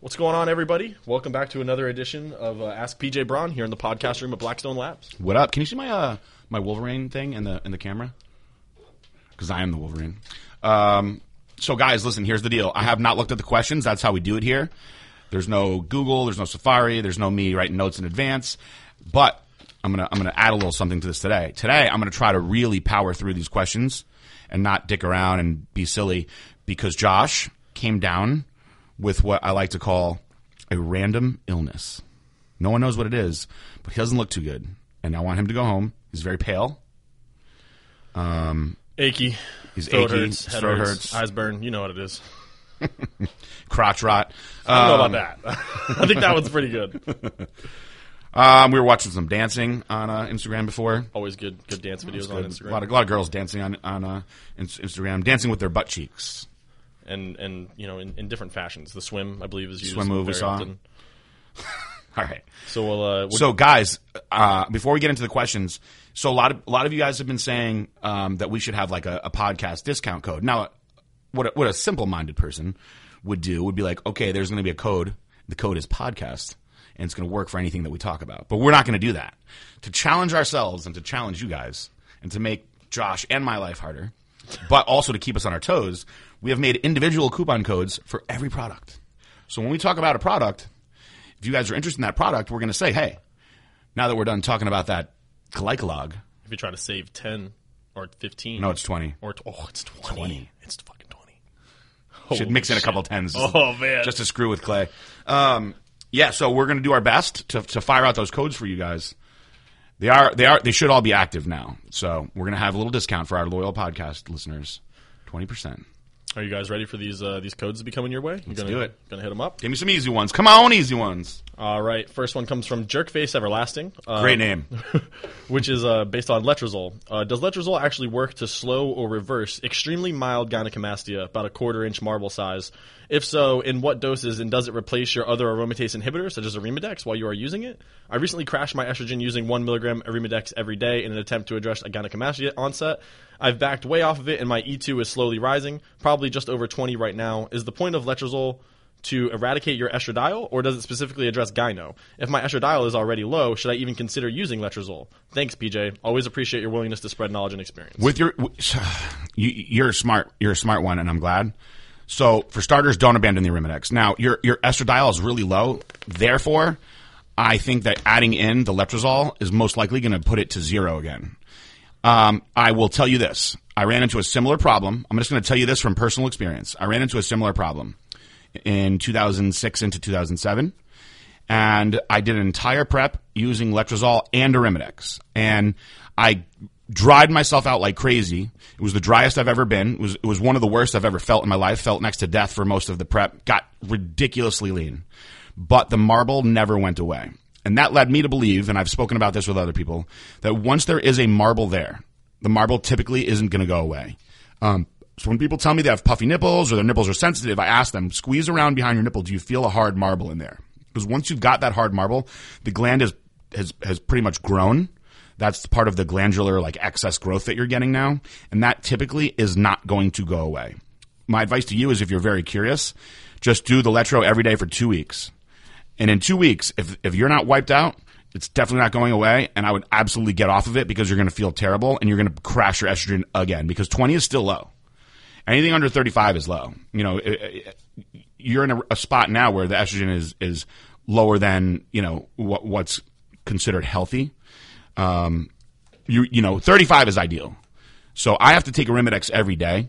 What's going on, everybody? Welcome back to another edition of uh, Ask PJ Braun here in the podcast room at Blackstone Labs. What up? Can you see my uh my Wolverine thing in the in the camera? Because I am the Wolverine. Um, so guys, listen. Here's the deal. I have not looked at the questions. That's how we do it here. There's no Google. There's no Safari. There's no me writing notes in advance. But I'm gonna I'm gonna add a little something to this today. Today I'm gonna try to really power through these questions and not dick around and be silly because Josh came down with what I like to call a random illness. No one knows what it is, but he doesn't look too good. And I want him to go home. He's very pale. Um, Achy. He's throat achy, hurts, head throat hurts, hurts. eyes burn. You know what it is. Crotch rot. I don't Um, know about that. I think that one's pretty good. Um, we were watching some dancing on uh, Instagram before. Always good, good dance videos on Instagram. A lot of, a lot of girls dancing on on uh, Instagram, dancing with their butt cheeks. And and you know in, in different fashions. The swim, I believe, is used Swim move we saw. often. All right. So we'll. Uh, we'll So, guys, uh, before we get into the questions, so a lot of a lot of you guys have been saying um, that we should have like a, a podcast discount code. Now, what a, what a simple minded person would do would be like, okay, there's going to be a code. The code is podcast, and it's going to work for anything that we talk about. But we're not going to do that. To challenge ourselves and to challenge you guys, and to make Josh and my life harder, but also to keep us on our toes, we have made individual coupon codes for every product. So when we talk about a product, if you guys are interested in that product, we're going to say, hey, now that we're done talking about that glycolog, if you're trying to save ten or fifteen, no, it's 20. or oh, it's twenty. 20. It's fucking twenty. Should Holy mix in a couple tens. Oh man, Just to screw with Clay. Um, yeah, so we're going to do our best to, to fire out those codes for you guys. They are, they are, they should all be active now. So we're going to have a little discount for our loyal podcast listeners. 20%. Are you guys ready for these uh, these codes to be coming your way? You're gonna do it. Gonna hit them up. Give me some easy ones. Come on, easy ones. All right. First one comes from Jerkface Everlasting. Uh, Great name. which is uh, based on letrozole. Uh, does letrozole actually work to slow or reverse extremely mild gynecomastia, about a quarter inch marble size? If so, in what doses, and does it replace your other aromatase inhibitors, such as Arimidex, while you are using it? I recently crashed my estrogen using 1 milligram Arimidex every day in an attempt to address a gynecomastia onset. I've backed way off of it, and my E2 is slowly rising, probably just over 20 right now. Is the point of letrozole to eradicate your estradiol, or does it specifically address gyno? If my estradiol is already low, should I even consider using letrozole? Thanks, PJ. Always appreciate your willingness to spread knowledge and experience. with your you, you're smart. You're a smart one and i'm glad. So for starters don't abandon the arimidex. Now your your estradiol is really low. Therefore i think that adding in the letrozole is most likely going to put it to zero again. Um, i will tell you this. I ran into a similar problem. I'm just going to tell you this from personal experience. I ran into a similar problem in 2006 into 2007 and I did an entire prep using letrozole and arimidex, and I dried myself out like crazy. It was the driest I've ever been. It was it was one of the worst I've ever felt in my life. Felt next to death for most of the prep. Got ridiculously lean, but the marble never went away, and that led me to believe, and I've spoken about this with other people, that once there is a marble there, the marble typically isn't going to go away. Um, so when people tell me they have puffy nipples or their nipples are sensitive, I ask them, squeeze around behind your nipple. Do you feel a hard marble in there? Because once you've got that hard marble, the gland is, has, has pretty much grown. That's part of the glandular like excess growth that you're getting now. And that typically is not going to go away. My advice to you is if you're very curious, just do the Letro every day for two weeks. And in two weeks, if, if you're not wiped out, it's definitely not going away. And I would absolutely get off of it because you're going to feel terrible and you're going to crash your estrogen again because 20 is still low. Anything under 35 is low. You know, it- it- you're in a, a spot now where the estrogen is, is lower than, you know, what, what's considered healthy. Um, you, you know, 35 is ideal. So I have to take Arimidex every day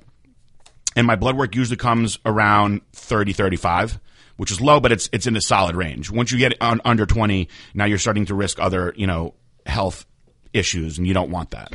and my blood work usually comes around 30 35 which is low but it's it's in a solid range once you get on under 20 now you're starting to risk other you know health issues and you don't want that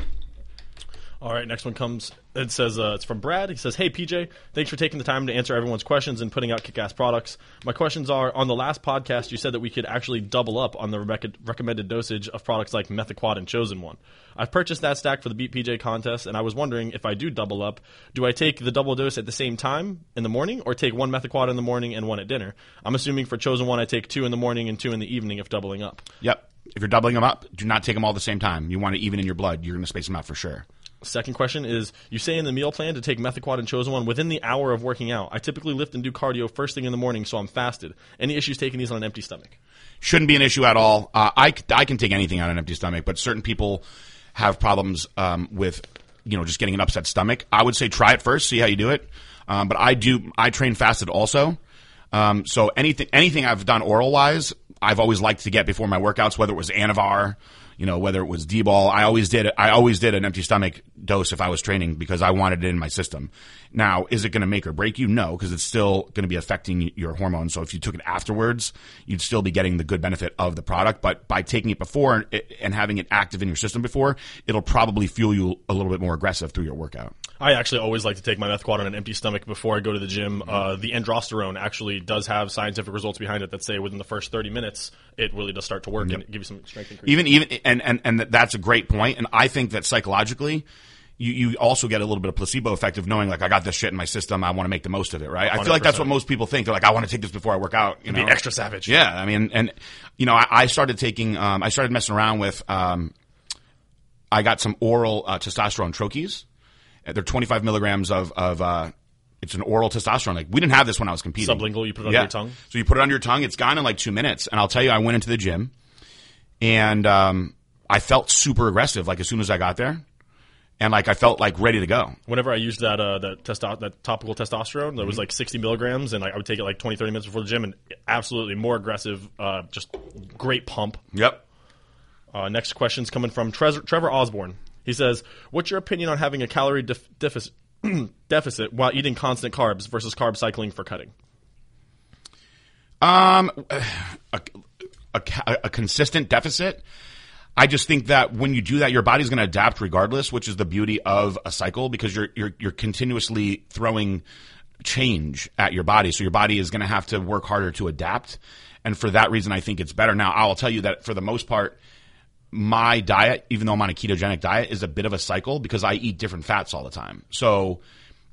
All right, next one comes. It says uh, it's from Brad. He says, "Hey PJ, thanks for taking the time to answer everyone's questions and putting out kick-ass products. My questions are: on the last podcast, you said that we could actually double up on the rec- recommended dosage of products like Methaquad and Chosen One. I've purchased that stack for the Beat PJ contest, and I was wondering if I do double up, do I take the double dose at the same time in the morning, or take one Methaquad in the morning and one at dinner? I'm assuming for Chosen One, I take two in the morning and two in the evening if doubling up. yep if you're doubling them up do not take them all at the same time you want to even in your blood you're going to space them out for sure Second question is: You say in the meal plan to take Methaquad and Chosen One within the hour of working out. I typically lift and do cardio first thing in the morning, so I'm fasted. Any issues taking these on an empty stomach? Shouldn't be an issue at all. Uh, I, I can take anything on an empty stomach, but certain people have problems um, with you know just getting an upset stomach. I would say try it first, see how you do it. Um, but I do I train fasted also. Um, so anything anything I've done oral wise, I've always liked to get before my workouts, whether it was Anavar, you know, whether it was D-bol. I always did I always did an empty stomach dose if I was training because I wanted it in my system. Now, is it going to make or break you? No, because it's still going to be affecting your hormones. So if you took it afterwards, you'd still be getting the good benefit of the product. But by taking it before and, and having it active in your system before, it'll probably fuel you a little bit more aggressive through your workout. I actually always like to take my Methaquad on an empty stomach before I go to the gym. Uh, the androsterone actually does have scientific results behind it that say within the first 30 minutes, it really does start to work and give you some strength increase. Even even and and and that's a great point. And I think that psychologically, you you also get a little bit of placebo effect of knowing like I got this shit in my system. I want to make the most of it. Right. I feel like that's what most people think. They're like, I want to take this before I work out. You be know? extra savage. Yeah. I mean, and you know, I, I started taking. Um, I started messing around with. Um, I got some oral uh, testosterone troches. They're 25 milligrams of of. Uh, it's an oral testosterone. Like we didn't have this when I was competing. Sublingual, you put it under your tongue? So you put it on your tongue. It's gone in like two minutes. And I'll tell you, I went into the gym, and um, I felt super aggressive. Like as soon as I got there, and like I felt like ready to go. Whenever I used that uh, that testo- that topical testosterone, that Mm-hmm. was like 60 milligrams, and like, I would take it like 20, 30 minutes before the gym, and absolutely more aggressive, uh, just great pump. Yep. Uh, next question's coming from Trevor, Trevor Osborne. He says, "What's your opinion on having a calorie def- deficit, deficit while eating constant carbs versus carb cycling for cutting?" Um, a, a, a consistent deficit. I just think that when you do that, your body's going to adapt regardless, which is the beauty of a cycle because you're you're you're continuously throwing change at your body. So your body is going to have to work harder to adapt, and for that reason, I think it's better. Now, I'll tell you that for the most part, my diet, even though I'm on a ketogenic diet, is a bit of a cycle because I eat different fats all the time. So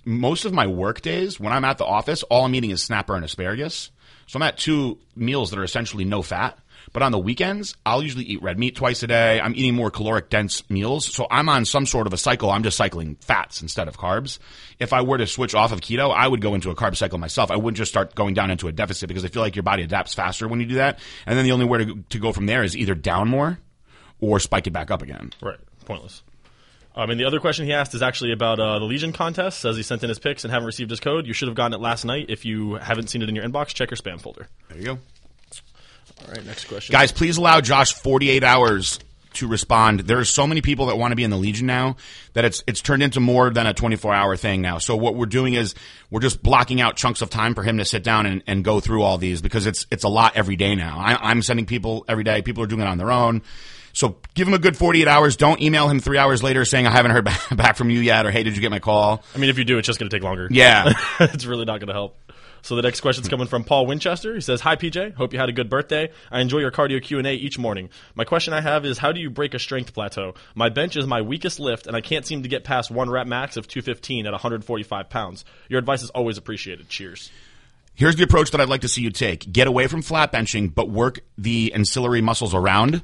most of my work days, when I'm at the office, all I'm eating is snapper and asparagus. So I'm at two meals that are essentially no fat. But on the weekends, I'll usually eat red meat twice a day. I'm eating more caloric dense meals. So I'm on some sort of a cycle. I'm just cycling fats instead of carbs. If I were to switch off of keto, I would go into a carb cycle myself. I wouldn't just start going down into a deficit because I feel like your body adapts faster when you do that. And then the only way to, to go from there is either down more or spike it back up again. Right, pointless. Um, and the other question he asked is actually about uh, the Legion contest. Says he sent in his picks and haven't received his code. You should have gotten it last night. If you haven't seen it in your inbox, check your spam folder. There you go. All right, next question. Guys, please allow Josh 48 hours to respond. There are so many people that want to be in the Legion now that it's it's turned into more than a 24 hour thing now. So what we're doing is we're just blocking out chunks of time for him to sit down and, and go through all these because it's it's a lot every day now. I, I'm sending people every day. People are doing it on their own. So give him a good 48 hours. Don't email him three hours later saying I haven't heard back from you yet or hey did you get my call? I mean, if you do, it's just going to take longer. Yeah. it's really not going to help. So the next question's coming from Paul Winchester. He says, "Hi PJ, hope you had a good birthday. I enjoy your cardio Q and A each morning. My question I have is, how do you break a strength plateau? My bench is my weakest lift, and I can't seem to get past one rep max of 215 at 145 pounds. Your advice is always appreciated. Cheers." Here's the approach that I'd like to see you take. Get away from flat benching, but work the ancillary muscles around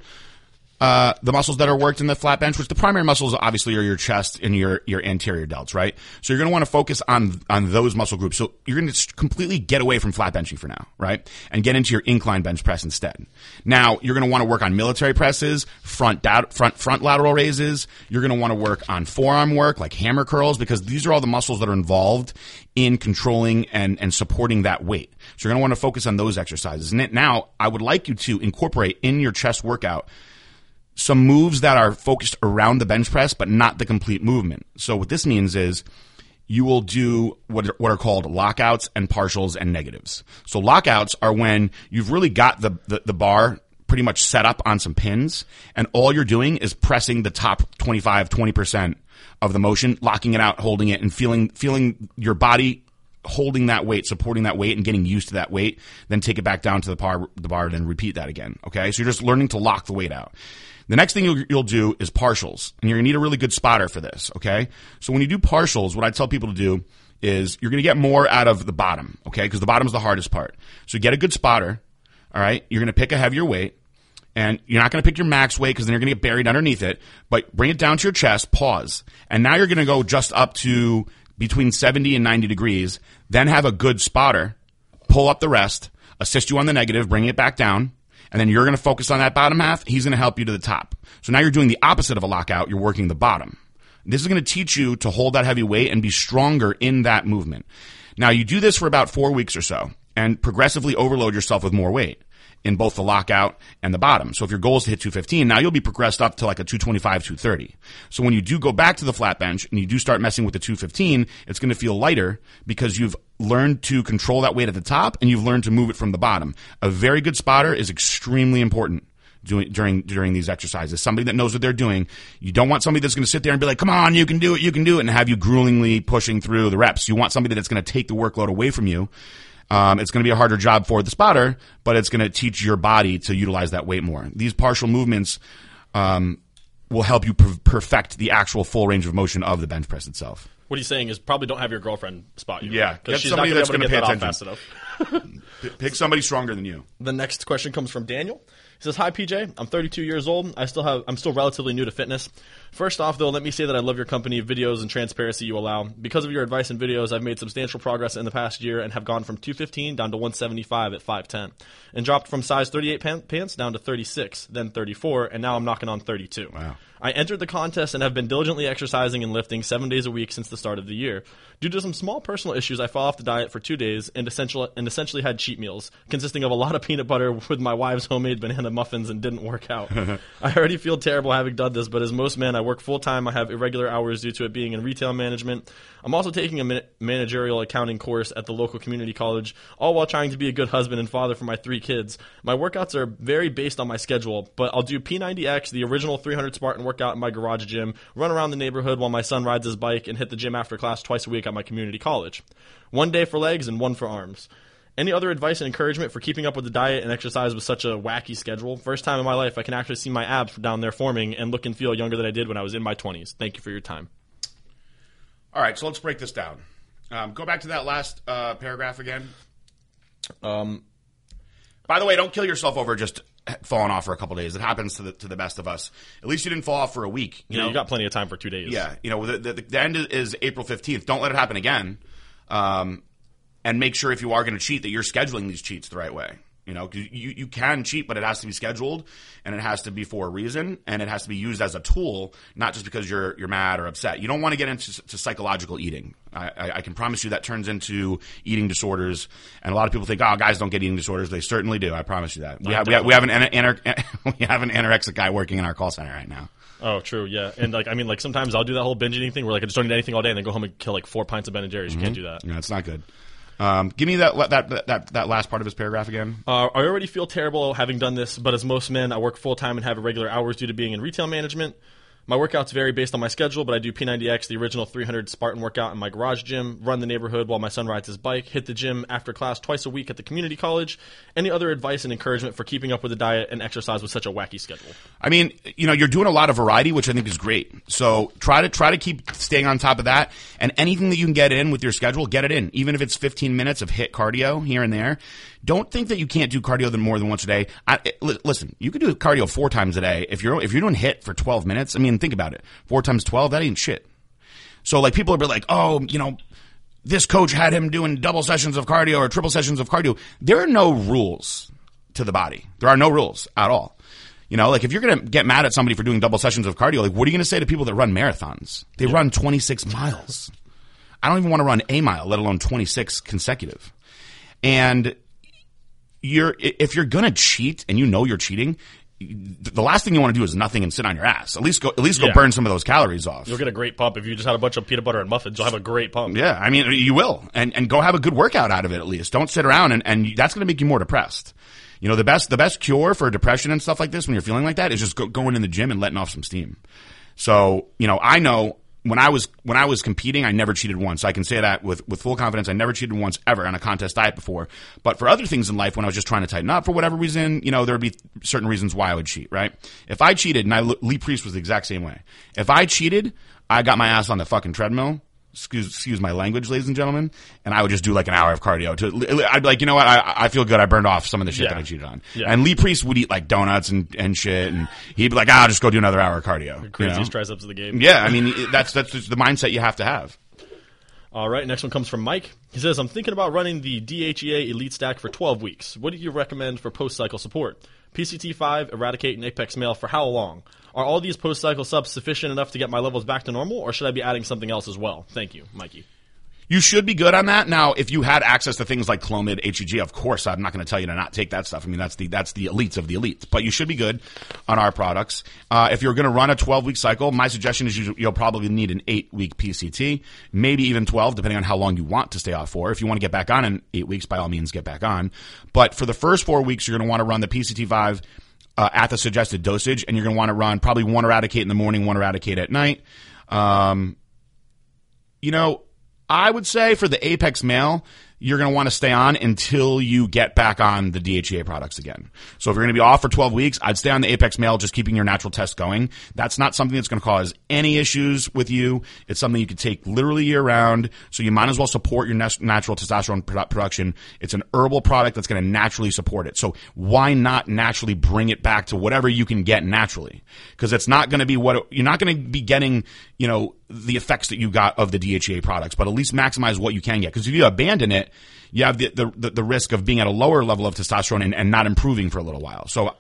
uh, the muscles that are worked in the flat bench, which the primary muscles obviously are your chest and your, your anterior delts, right? So you're going to want to focus on, on those muscle groups. So you're going to completely get away from flat benching for now, right? And get into your incline bench press instead. Now you're going to want to work on military presses, front, da- front, front lateral raises. You're going to want to work on forearm work like hammer curls because these are all the muscles that are involved in controlling and, and supporting that weight. So you're going to want to focus on those exercises. And it, now I would like you to incorporate in your chest workout some moves that are focused around the bench press, but not the complete movement. So what this means is you will do what are, what are called lockouts and partials and negatives. So lockouts are when you've really got the, the, the bar pretty much set up on some pins and all you're doing is pressing the top 25, 20% of the motion, locking it out, holding it and feeling, feeling your body holding that weight, supporting that weight and getting used to that weight, then take it back down to the bar, the bar, then repeat that again. Okay. So you're just learning to lock the weight out. The next thing you'll, you'll do is partials, and you're gonna need a really good spotter for this. Okay, so when you do partials, what I tell people to do is you're gonna get more out of the bottom. Okay, because the bottom is the hardest part. So get a good spotter. All right, you're gonna pick a heavier weight, And you're not going to pick your max weight because then you're going to get buried underneath it. But bring it down to your chest, pause. And now you're going to go just up to between 70 and 90 degrees. Then have a good spotter pull up the rest, assist you on the negative, bring it back down. And then you're going to focus on that bottom half. He's going to help you to the top. So now you're doing the opposite of a lockout. You're working the bottom. This is going to teach you to hold that heavy weight and be stronger in that movement. Now you do this for about four weeks or so and progressively overload yourself with more weight in both the lockout and the bottom. So if your goal is to hit 215, now you'll be progressed up to like a 225, 230. So when you do go back to the flat bench and you do start messing with the 215, it's going to feel lighter because you've learned to control that weight at the top and you've learned to move it from the bottom. A very good spotter is extremely important. Doing, during during these exercises, somebody that knows what they're doing. You don't want somebody that's going to sit there and be like, "Come on, you can do it, you can do it," and have you gruelingly pushing through the reps. You want somebody that's going to take the workload away from you um, it's going to be a harder job for the spotter, but it's going to teach your body to utilize that weight more. These partial movements um, will help you per- perfect the actual full range of motion of the bench press itself. What he's saying is probably don't have your girlfriend spot you. Yeah, because get she's somebody not that's going to gonna get pay that off attention. fast enough. P- pick somebody stronger than you. The next question comes from Daniel. He says, "Hi PJ, I'm 32 years old. I still have I'm still relatively new to fitness. First off, though, let me say that I love your company, videos, and transparency you allow. Because of your advice and videos, I've made substantial progress in the past year and have gone from 215 down to 175 at 5'10, and dropped from size 38 pan- pants down to 36, then 34, and now I'm knocking on 32. Wow. I entered the contest and have been diligently exercising and lifting seven days a week since the start of the year. Due to some small personal issues, I fell off the diet for two days and, essential, and essentially had cheat meals, consisting of a lot of peanut butter with my wife's homemade banana muffins and didn't work out. I already feel terrible having done this, but as most men, I work full time. I have irregular hours due to it being in retail management. I'm also taking a man- managerial accounting course at the local community college, all while trying to be a good husband and father for my three kids. My workouts are very based on my schedule, but I'll do P90X, the original 300 Spartan workout in my garage gym, run around the neighborhood while my son rides his bike, and hit the gym after class twice a week at my community college. One day for legs and one for arms. Any other advice and encouragement for keeping up with the diet and exercise with such a wacky schedule? First time in my life I can actually see my abs down there forming and look and feel younger than I did when I was in my 20s. Thank you for your time. All right, so let's break this down. Um, go back to that last uh, paragraph again. Um, By the way, don't kill yourself over just falling off for a couple days. It happens to the to the best of us. At least you didn't fall off for a week. you, know, you got plenty of time for two days. Yeah, you know, the, the, the end is, April 15th. Don't let it happen again. Um, and make sure if you are going to cheat that you're scheduling these cheats the right way. You know, 'cause you, you can cheat, but it has to be scheduled and it has to be for a reason and it has to be used as a tool, not just because you're, you're mad or upset. You don't want to get into to psychological eating. I, I, I can promise you that turns into eating disorders. And a lot of people think, oh, guys don't get eating disorders. They certainly do. I promise you that. We have, we have, we have an, we have an anorexic guy working in our call center right now. Oh, true. Yeah, and like I mean, like sometimes I'll do that whole binge eating thing where like I just don't eat anything all day and then go home and kill like four pints of Ben and Jerry's. You can't mm-hmm. do that. Yeah, it's not good. Um, give me that, that that that last part of his paragraph again. Uh, I already feel terrible having done this, but as most men, I work full time and have irregular hours due to being in retail management. My workouts vary based on my schedule, but I do P90X, the original 300 Spartan workout in my garage gym, run the neighborhood while my son rides his bike, HIIT the gym after class twice a week at the community college. Any other advice and encouragement for keeping up with the diet and exercise with such a wacky schedule? I mean, you know, you're doing a lot of variety, which I think is great. So try to try to keep staying on top of that, and anything that you can get in with your schedule, get it in. Even if it's 15 minutes of hit cardio here and there. Don't think that you can't do cardio than more than once a day. I, eh, li- listen, you could do cardio four times a day if you're if you're doing HIIT for 12 minutes. I mean, think about it. Four times 12, that ain't shit. So like people are be like, oh, you know, this coach had him doing double sessions of cardio or triple sessions of cardio. There are no rules to the body. There are no rules at all. You know, like if you're going to get mad at somebody for doing double sessions of cardio, like what are you going to say to people that run marathons? They run 26 miles. I don't even want to run a mile, let alone 26 consecutive. And you're if you're to cheat and you know you're cheating, the last thing you want to do is nothing and sit on your ass. At least go at least go Yeah. burn some of those calories off. You'll get a great pump if you just had a bunch of peanut butter and muffins. You'll have a great pump. Yeah, I mean, you will, and and go have a good workout out of it at least. Don't sit around and and that's going to make you more depressed. You know, the best the best cure for depression and stuff like this when you're feeling like that is just go, going in the gym and letting off some steam. So you know, I know when I was when I was competing, I never cheated once. I can say that with with full confidence. I never cheated once ever on a contest diet before. But for other things in life, when I was just trying to tighten up for whatever reason, you know, there would be certain reasons why I would cheat. Right? If I cheated, and I Lee Priest was the exact same way. If I cheated, I got my ass on the fucking treadmill excuse, excuse my language, ladies and gentlemen, and I would just do like an hour of cardio. To I'd be like, you know what, I, I feel good. I burned off some of the shit Yeah. that I cheated on. Yeah. And Lee Priest would eat like donuts and, and shit, and he'd be like, ah, I'll just go do another hour of cardio. you Craziest know? triceps of the game. Yeah, I mean it- that's that's just the mindset you have to have. All right, next one comes from Mike. He says, I'm thinking about running the DHEA Elite Stack for 12 weeks. What do you recommend for post cycle support? PCT5, Eradicate, and Apex Male for how long? Are all these post cycle subs sufficient enough to get my levels back to normal, or should I be adding something else as well? Thank you, Mikey. You should be good on that. Now, if you had access to things like Clomid, HCG, of course, I'm not going to tell you to not take that stuff. I mean, that's the that's the elites of the elites. But you should be good on our products. Uh, if you're going to run a 12 week cycle, my suggestion is you, you'll probably need an eight week PCT, maybe even 12, depending on how long you want to stay off for. If you want to get back on in eight weeks, by all means, get back on. But for the first four weeks, you're going to want to run the PCT5 uh, at the suggested dosage, and you're going to want to run probably one eradicate in the morning, one eradicate at night. Um, you know, I would say for the Apex male, you're going to want to stay on until you get back on the DHEA products again. So if you're going to be off for 12 weeks, I'd stay on the Apex male, just keeping your natural test going. That's not something that's going to cause any issues with you. It's something you could take literally year round. So you might as well support your natural testosterone production. It's an herbal product that's going to naturally support it. So why not naturally bring it back to whatever you can get naturally? Because it's not going to be what you're not going to be getting. You know the effects that you got of the DHEA products, but at least maximize what you can get. Because if you abandon it, you have the, the, the, risk of being at a lower level of testosterone and, and not improving for a little while. So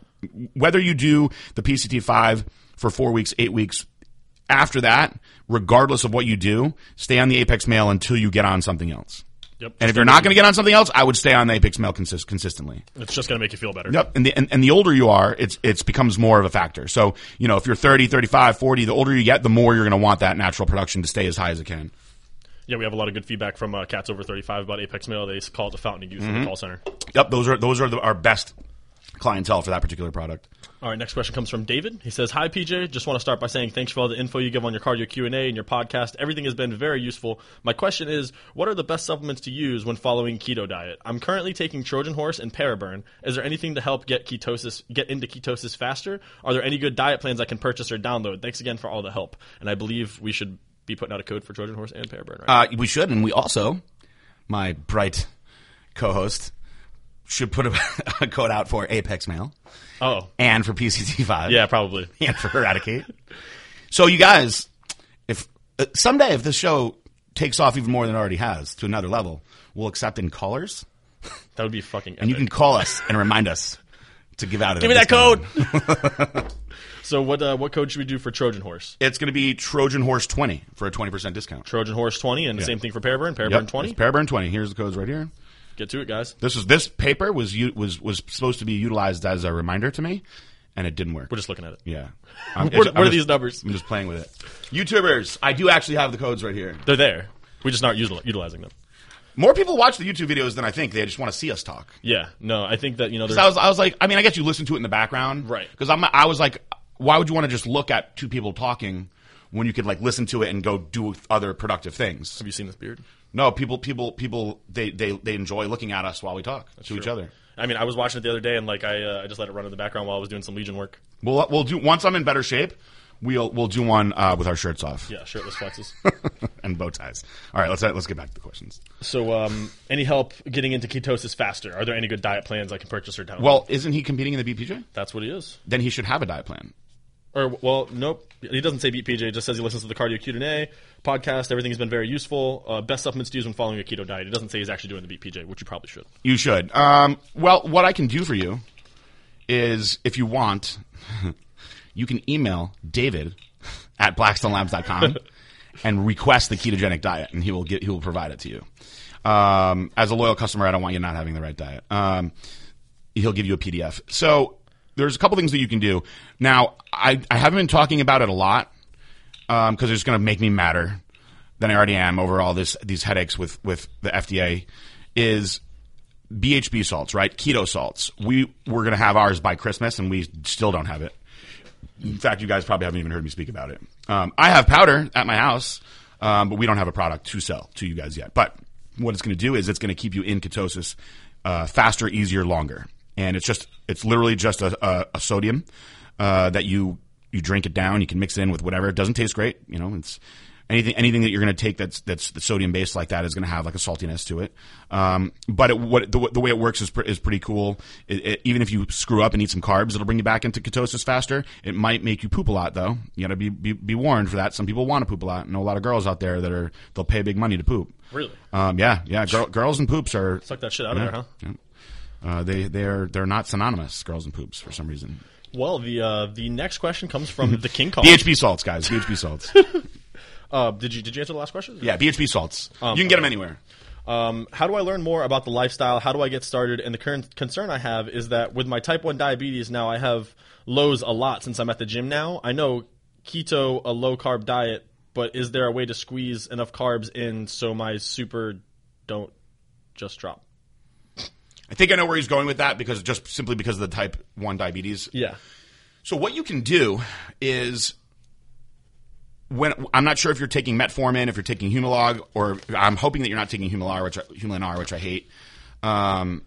whether you do the PCT5 for four weeks, eight weeks, after that, regardless of what you do, stay on the Apex Male until you get on something else. Yep. And if you're not going to get on something else, I would stay on the Apex Male consist- consistently. It's just going to make you feel better. Yep. And the, and, and the older you are, it's, it's becomes more of a factor. So, you know, if you're 30, 35, 40, the older you get, the more you're going to want that natural production to stay as high as it can. Yeah, we have a lot of good feedback from uh, cats over 35 about Apex Male. They call it the fountain of youth Mm-hmm. in the call center. Yep. Those are, those are the, our best clientele for that particular product. All right, next question comes from David. He says, "Hi PJ, just want to start by saying thanks for all the info you give on your cardio Q and A and your podcast. Everything has been very useful. My question is, what are the best supplements to use when following keto diet? I'm currently taking Trojan Horse and Paraburn. Is there anything to help get ketosis get into ketosis faster? Are there any good diet plans I can purchase or download? Thanks again for all the help. And I believe we should be putting out a code for Trojan Horse and Paraburn. Right? Uh, we should, and we also, my bright co-host, should put a, a code out for Apex Male. oh, and for PCT5. yeah, probably. and for Eradicate. So you guys, if uh, someday if this show takes off even more than it already has to another level, we'll accept in callers, That would be fucking. Epic. and you can call us and remind us to give out. give me that code. so what? Uh, what code should we do for Trojan Horse? It's going to be Trojan Horse twenty for a twenty percent discount. Trojan Horse twenty, and the same thing for Paraburn. Paraburn Yep, twenty. Paraburn twenty. Here's the codes right here. Get to it, guys. This was this paper was u- was was supposed to be utilized as a reminder to me, and it didn't work. We're just looking at it. Yeah. I'm, What, what are just- these numbers? I'm just playing with it. YouTubers, I do actually have the codes right here. They're there. We just util- utilizing them. More people watch the YouTube videos than I think. They just want to see us talk. Yeah. No, I think that you know. There's, I was, I was like, I mean, I guess you listen to it in the background, Right. Because I'm, I was like, why would you want to just look at two people talking when you could like listen to it and go do other productive things? have you seen this beard? No, people, people, people, they, they, they enjoy looking at us while we talk to each other. I mean, I was watching it the other day, and like I, uh, I just let it run in the background while I was doing some Legion work. We'll, we'll do once I'm in better shape. We'll, we'll do one uh, with our shirts off Yeah, shirtless flexes. and bow ties. All right, let's let's get back to the questions. so, um, any help getting into ketosis faster? Are there any good diet plans I can purchase or download? Well, isn't he competing in the BPJ? that's what he is. Then he should have a diet plan. Or well, nope. He doesn't say beat PJ. Just says he listens to the Cardio Q and A podcast. Everything has been very useful. Uh, best supplements to use when following a keto diet. It doesn't say he's actually doing the BPJ, which you probably should. You should. Um, well, what I can do for you is, if you want, you can email David at blackstonelabs.com and request the ketogenic diet, and he will get he will provide it to you. Um, as a loyal customer, I don't want you not having the right diet. Um, he'll give you a PDF. So there's a couple things that you can do. Now, I, I haven't been talking about it a lot because it's going to make me madder than I already am over all this these headaches with with the FDA. Is BHB salts, right? Keto salts. We were going to have ours by Christmas, and we still don't have it. In fact, you guys probably haven't even heard me speak about it. Um, I have powder at my house, um, but we don't have a product to sell to you guys yet. But what it's going to do is it's going to keep you in ketosis uh, faster, easier, longer. And it's just it's literally just a, a, a sodium uh, that you you drink it down. You can mix it in with whatever. It doesn't taste great, you know. It's anything anything that you're going to take that's that's sodium based like that is going to have like a saltiness to it. Um, but it, what the, the way it works is pr- is pretty cool. It, it, even if you screw up and eat some carbs, it'll bring you back into ketosis faster. It might make you poop a lot though. You got to be, be be warned for that. Some people want to poop a lot. I know a lot of girls out there that are they'll pay big money to poop. Really? Um, yeah, yeah. Girl, girls and poops are Suck that shit out of there, huh? yeah. Uh, they they're they're not synonymous. Girls and poops for some reason. Well, the uh, the next question comes from the King Kong. BHB salts, guys. BHB salts. Uh, did you did you answer the last question? Yeah, BHB salts. you can get them anywhere. Um, how do I learn more about the lifestyle? How do I get started? And the current concern I have is that with my type 1 diabetes now, I have lows a lot since I'm at the gym now. I know keto, a low carb diet, but is there a way to squeeze enough carbs in so my super don't just drop? I think I know where he's going with that because just simply because of the type one diabetes. Yeah. So what you can do is when I'm not sure if you're taking metformin, if you're taking Humalog, or I'm hoping that you're not taking Humalog, which I, which I hate. Um,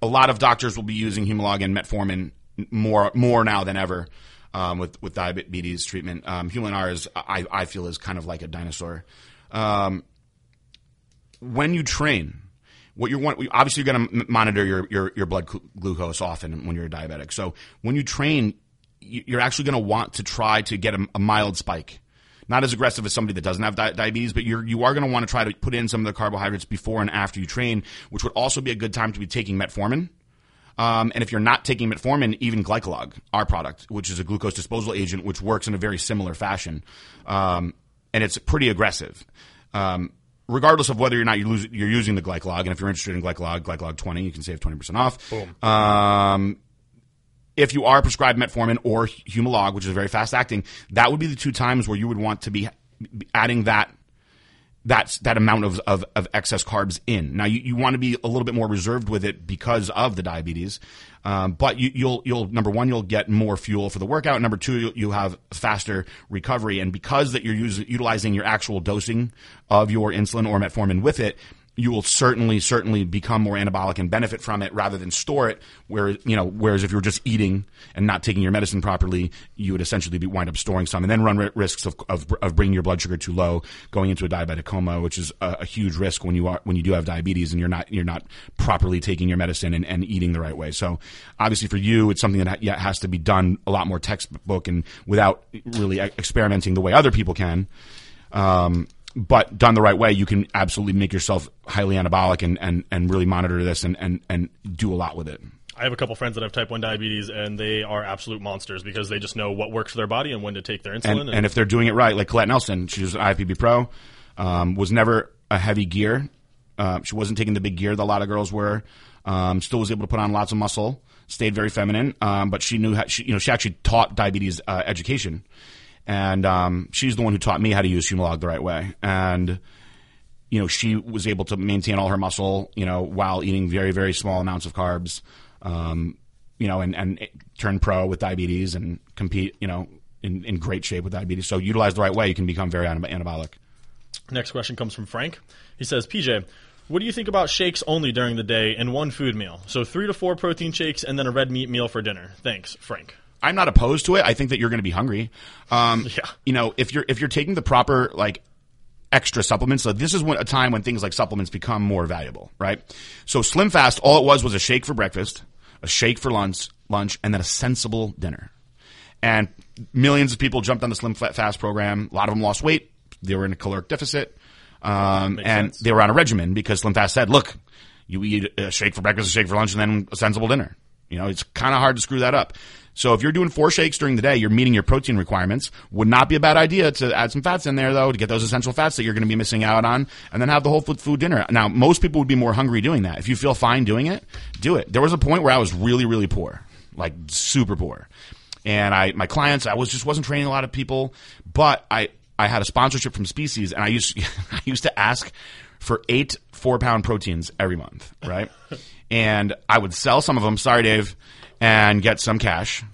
a lot of doctors will be using Humalog and metformin more more now than ever um, with with diabetes treatment. Um, R is I, I feel is kind of like a dinosaur. Um, when you train, what you want obviously you're going to monitor your, your your blood glucose often when you're a diabetic. So when you train, you- you're actually going to want to try to get a, a mild spike. Not as aggressive as somebody that doesn't have di- diabetes, but you're you are going to want to try to put in some of the carbohydrates before and after you train, which would also be a good time to be taking metformin. Um, and if you're not taking metformin, even Glycolog, our product, which is a glucose disposal agent, which works in a very similar fashion, um, and it's pretty aggressive. Um, regardless of whether or not you're, you're using the Glycolog, and if you're interested in Glycolog, Glycolog 20, you can save 20% off. Boom. Um, if you are prescribed metformin or Humalog, which is very fast acting, that would be the two times where you would want to be adding that that's that amount of, of, of excess carbs in. Now you, you want to be a little bit more reserved with it because of the diabetes, um, but you, you'll you'll number one you'll get more fuel for the workout. Number two you, you have faster recovery, and because that you're using, utilizing your actual dosing of your insulin or metformin with it, you will certainly certainly become more anabolic and benefit from it rather than store it. Where you know, whereas if you're just eating and not taking your medicine properly, you would essentially be wind up storing some and then run risks of, of of bringing your blood sugar too low, going into a diabetic coma, which is a, a huge risk when you are when you do have diabetes and you're not you're not properly taking your medicine and, and eating the right way. So obviously for you, it's something that ha- has to be done a lot more textbook and without really experimenting the way other people can. Um, but done the right way, you can absolutely make yourself highly anabolic and, and, and really monitor this and, and, and do a lot with it. I have a couple friends that have type 1 diabetes, and they are absolute monsters because they just know what works for their body and when to take their insulin. And, and if they're doing it right, like Colette Nelson, she was an IFBB pro, um, was never a heavy gear. Uh, she wasn't taking the big gear that a lot of girls were. Um, still was able to put on lots of muscle. Stayed very feminine, um, but she knew how, she you know she actually taught diabetes uh, education, and um, she's the one who taught me how to use Humalog the right way. And you know she was able to maintain all her muscle, you know, while eating very very small amounts of carbs. Um, you know, and, and turn pro with diabetes and compete, you know, in, in great shape with diabetes. So utilize the right way, you can become very anab- anabolic. Next question comes from Frank. He says, PJ, what do you think about shakes only during the day and one food meal? So three to four protein shakes and then a red meat meal for dinner. Thanks, Frank. I'm not opposed to it. I think that you're going to be hungry. Um, Yeah. You know, if you're if you're taking the proper like extra supplements, so this is when, a time when things like supplements become more valuable, right? So Slim Fast, all it was was a shake for breakfast, a shake for lunch, lunch, and then a sensible dinner. And millions of people jumped on the Slim Fast program. A lot of them lost weight. They were in a caloric deficit, um, and sense. they were on a regimen because Slim Fast said, "Look, you eat a shake for breakfast, a shake for lunch, and then a sensible dinner." You know, it's kind of hard to screw that up. So if you're doing four shakes during the day, you're meeting your protein requirements. Would not be a bad idea to add some fats in there though to get those essential fats that you're going to be missing out on, and then have the whole food food dinner. Now, most people would be more hungry doing that. If you feel fine doing it, do it. There was a point where I was really, really poor, like super poor, and I my clients I was just wasn't training a lot of people, but I I had a sponsorship from Species, and I used I used to ask for eight four pound proteins every month, right? and I would sell some of them. Sorry, Dave, and get some cash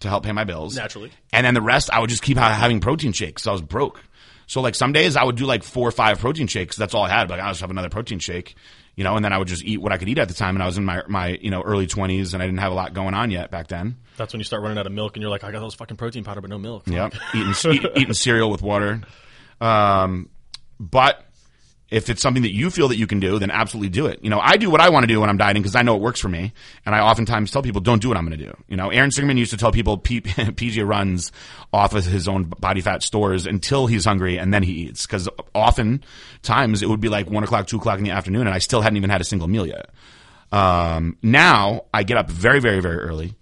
to help pay my bills Naturally. and then the rest I would just keep ha- having protein shakes. So I was broke. So like some days I would do like four or five protein shakes. That's all I had. Like I'll just have another protein shake, you know, and then I would just eat what I could eat at the time. And I was in my, my, you know, early twenties and I didn't have a lot going on yet back then. That's when you start running out of milk and you're like, I got those fucking protein powder, but no milk. Yep. eating, eat, eating cereal with water. Um, but if it's something that you feel that you can do, then absolutely do it. You know, I do what I want to do when I'm dieting because I know it works for me. And I oftentimes tell people, don't do what I'm going to do. You know, Aaron Singerman used to tell people P- PJ runs off of his own body fat stores until he's hungry and then he eats. Because often times it would be like one o'clock, two o'clock in the afternoon and I still hadn't even had a single meal yet. Um, now I get up very, very, very early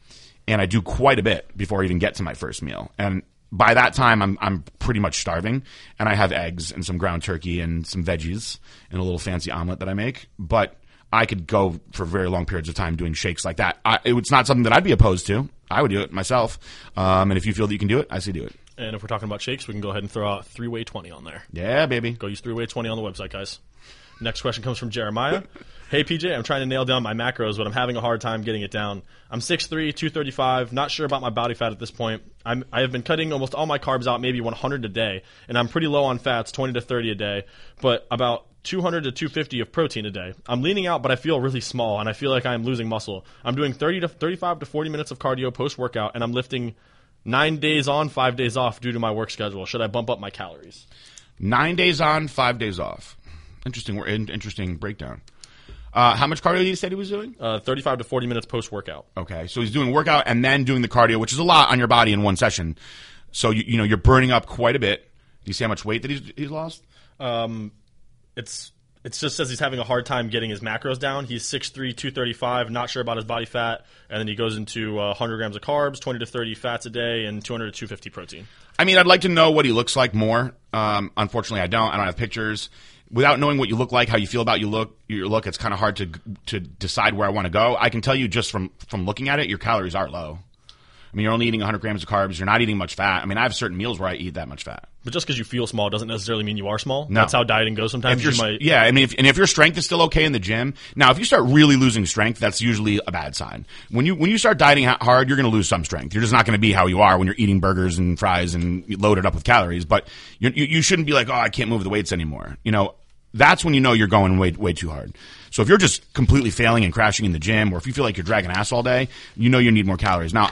and I do quite a bit before I even get to my first meal. And by that time, I'm I'm pretty much starving, and I have eggs and some ground turkey and some veggies and a little fancy omelet that I make. But I could go for very long periods of time doing shakes like that. I, it's not something that I'd be opposed to. I would do it myself. Um, and if you feel that you can do it, I say do it. And if we're talking about shakes, we can go ahead and throw out three way twenty on there. Yeah, baby. Go use three way twenty on the website, guys. Next question comes from Jeremiah. hey PJ, I'm trying to nail down my macros, but I'm having a hard time getting it down. I'm 6'3", 235, not sure about my body fat at this point. I'm, I have been cutting almost all my carbs out, maybe 100 a day, and I'm pretty low on fats, 20 to 30 a day, but about 200 to 250 of protein a day. I'm leaning out, but I feel really small, and I feel like I'm losing muscle. I'm doing 30 to 35 to 40 minutes of cardio post workout, and I'm lifting nine days on, five days off due to my work schedule. Should I bump up my calories? Nine days on, five days off. Interesting, interesting breakdown. Uh, how much cardio did he say he was doing? Uh, 35 to 40 minutes post workout. Okay, so he's doing workout and then doing the cardio, which is a lot on your body in one session. So you, you know you're burning up quite a bit. Do you see how much weight that he's he's lost? Um, it's it just says he's having a hard time getting his macros down. He's 6'3", 235, not sure about his body fat, and then he goes into uh, 100 grams of carbs, 20 to 30 fats a day, and 200 to 250 protein. I mean, I'd like to know what he looks like more. Um, unfortunately, I don't. I don't have pictures without knowing what you look like, how you feel about you look, your look, it's kind of hard to to decide where I want to go. I can tell you just from from looking at it, your calories are low. I mean, you're only eating 100 grams of carbs. You're not eating much fat. I mean, I have certain meals where I eat that much fat. But just because you feel small doesn't necessarily mean you are small. No. That's how dieting goes sometimes. If you might, yeah, I mean, if, and if your strength is still okay in the gym, now if you start really losing strength, that's usually a bad sign. When you when you start dieting hard, you're going to lose some strength. You're just not going to be how you are when you're eating burgers and fries and loaded up with calories. But you you shouldn't be like, oh, I can't move the weights anymore. You know, that's when you know you're going way way too hard. So if you're just completely failing and crashing in the gym, or if you feel like you're dragging ass all day, you know you need more calories. Now,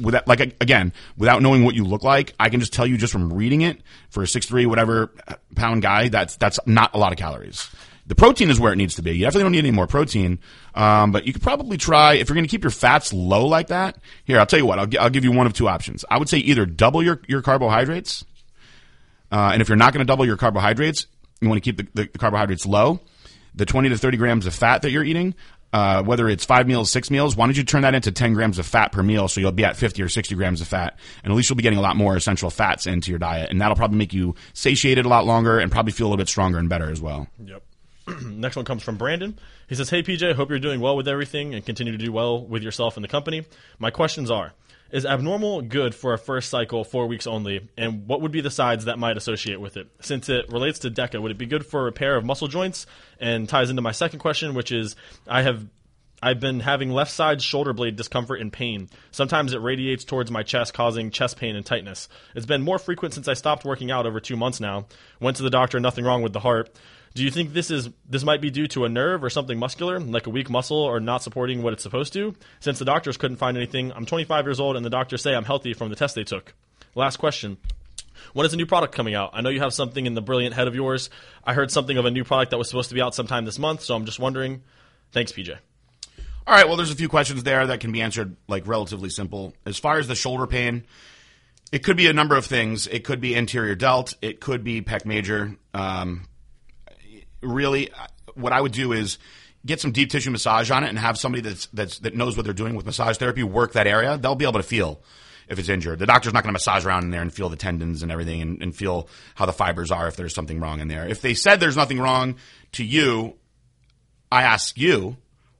without like again, without knowing what you look like, I can just tell you just from reading it for a six three whatever pound guy, that's that's not a lot of calories. The protein is where it needs to be. You definitely don't need any more protein, um, but you could probably try if you're going to keep your fats low like that. Here, I'll tell you what. I'll, I'll give you one of two options. I would say either double your your carbohydrates, uh, and if you're not going to double your carbohydrates, you want to keep the, the, carbohydrates low, the 20 to 30 grams of fat that you're eating, uh, whether it's five meals, six meals, why don't you turn that into 10 grams of fat per meal so you'll be at 50 or 60 grams of fat? And at least you'll be getting a lot more essential fats into your diet. And that'll probably make you satiated a lot longer and probably feel a little bit stronger and better as well. Yep. Next one comes from Brandon. He says, Hey PJ, hope you're doing well with everything and continue to do well with yourself and the company. My questions are is abnormal good for a first cycle, four weeks only? And what would be the sides that might associate with it? Since it relates to DECA, would it be good for repair of muscle joints? And ties into my second question, which is I have I've been having left side shoulder blade discomfort and pain. Sometimes it radiates towards my chest, causing chest pain and tightness. It's been more frequent since I stopped working out over two months now. Went to the doctor, nothing wrong with the heart. Do you think this is this might be due to a nerve or something muscular, like a weak muscle or not supporting what it's supposed to? Since the doctors couldn't find anything, I'm 25 years old and the doctors say I'm healthy from the test they took. Last question. When is a new product coming out? I know you have something in the brilliant head of yours. I heard something of a new product that was supposed to be out sometime this month, so I'm just wondering. Thanks, PJ. All right, well, there's a few questions there that can be answered like relatively simple. As far as the shoulder pain, it could be a number of things. It could be anterior delt. It could be pec major. Um, really, what I would do is get some deep tissue massage on it and have somebody that's, that's that knows what they're doing with massage therapy work that area. They'll be able to feel if it's injured. The doctor's not going to massage around in there and feel the tendons and everything and, and feel how the fibers are if there's something wrong in there. If they said there's nothing wrong to you, I ask you,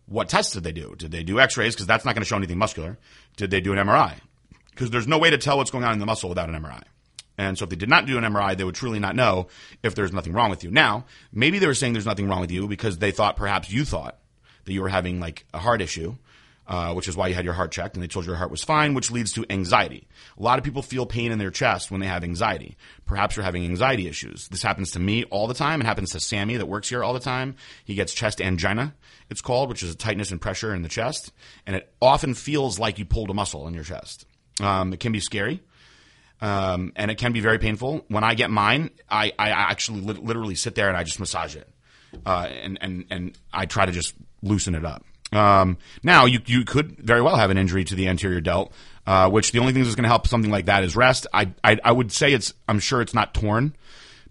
what tests did they do? Did they do X-rays? Because that's not going to show anything muscular. Did they do an MRI? Because there's no way to tell what's going on in the muscle without an MRI. And so if they did not do an MRI, they would truly not know if there's nothing wrong with you. Now, maybe they were saying there's nothing wrong with you because they thought perhaps you thought that you were having like a heart issue, uh, which is why you had your heart checked and they told you your heart was fine, which leads to anxiety. A lot of people feel pain in their chest when they have anxiety. Perhaps you're having anxiety issues. This happens to me all the time. It happens to Sammy that works here all the time. He gets chest angina, it's called, which is a tightness and pressure in the chest. And it often feels like you pulled a muscle in your chest. Um, it can be scary. Um, and it can be very painful. When I get mine, I, I actually li- literally sit there and I just massage it. Uh, and, and, and I try to just loosen it up. Um, now you, you could very well have an injury to the anterior delt, uh, which the only thing that's going to help something like that is rest. I, I, I would say it's, I'm sure it's not torn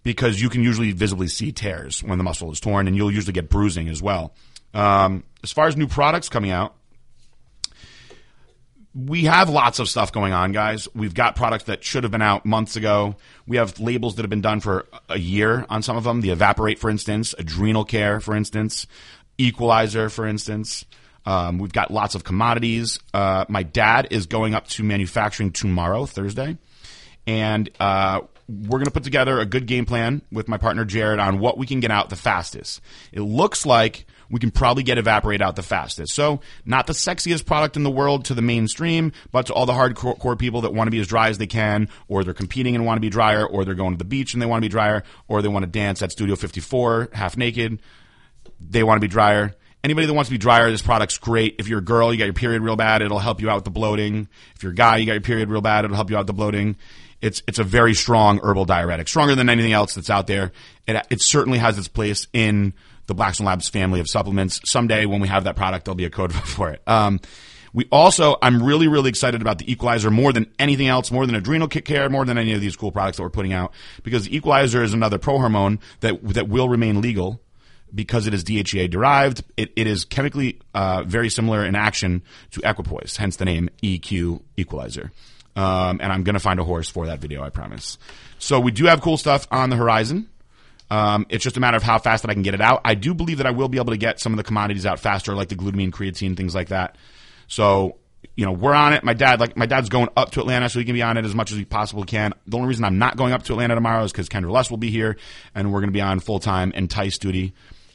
because you can usually visibly see tears when the muscle is torn and you'll usually get bruising as well. Um, as far as new products coming out, we have lots of stuff going on, guys. We've got products that should have been out months ago. We have labels that have been done for a year on some of them. The Evaporate, for instance, Adrenal Care, for instance, Equalizer, for instance. Um, we've got lots of commodities. Uh, my dad is going up to manufacturing tomorrow, Thursday, and uh, we're going to put together a good game plan with my partner Jared on what we can get out the fastest. It looks like we can probably get Evaporate out the fastest. So, not the sexiest product in the world to the mainstream, but to all the hardcore people that want to be as dry as they can, or they're competing and want to be drier, or they're going to the beach and they want to be drier, or they want to dance at Studio 54 half naked. They want to be drier. Anybody that wants to be drier, this product's great. If you're a girl, you got your period real bad, it'll help you out with the bloating. If you're a guy, you got your period real bad, it'll help you out with the bloating. It's it's a very strong herbal diuretic, stronger than anything else that's out there. It it certainly has its place in the Blackstone Labs family of supplements. Someday, when we have that product, there'll be a code for it. Um, we also, I'm really, really excited about the Equalizer more than anything else, more than Adrenal Care, more than any of these cool products that we're putting out, because the Equalizer is another prohormone that that will remain legal because it is DHEA derived. It, it is chemically uh, very similar in action to equipoise, hence the name EQ Equalizer. Um, and I'm going to find a horse for that video, I promise. So we do have cool stuff on the horizon. Um, it's just a matter of how fast that I can get it out. I do believe that I will be able to get some of the commodities out faster, like the glutamine, creatine, things like that. So, you know, we're on it. My dad, like, my dad's going up to Atlanta so he can be on it as much as he possibly can. The only reason I'm not going up to Atlanta tomorrow is because Kendra Lust will be here and we're going to be on full time Entice duty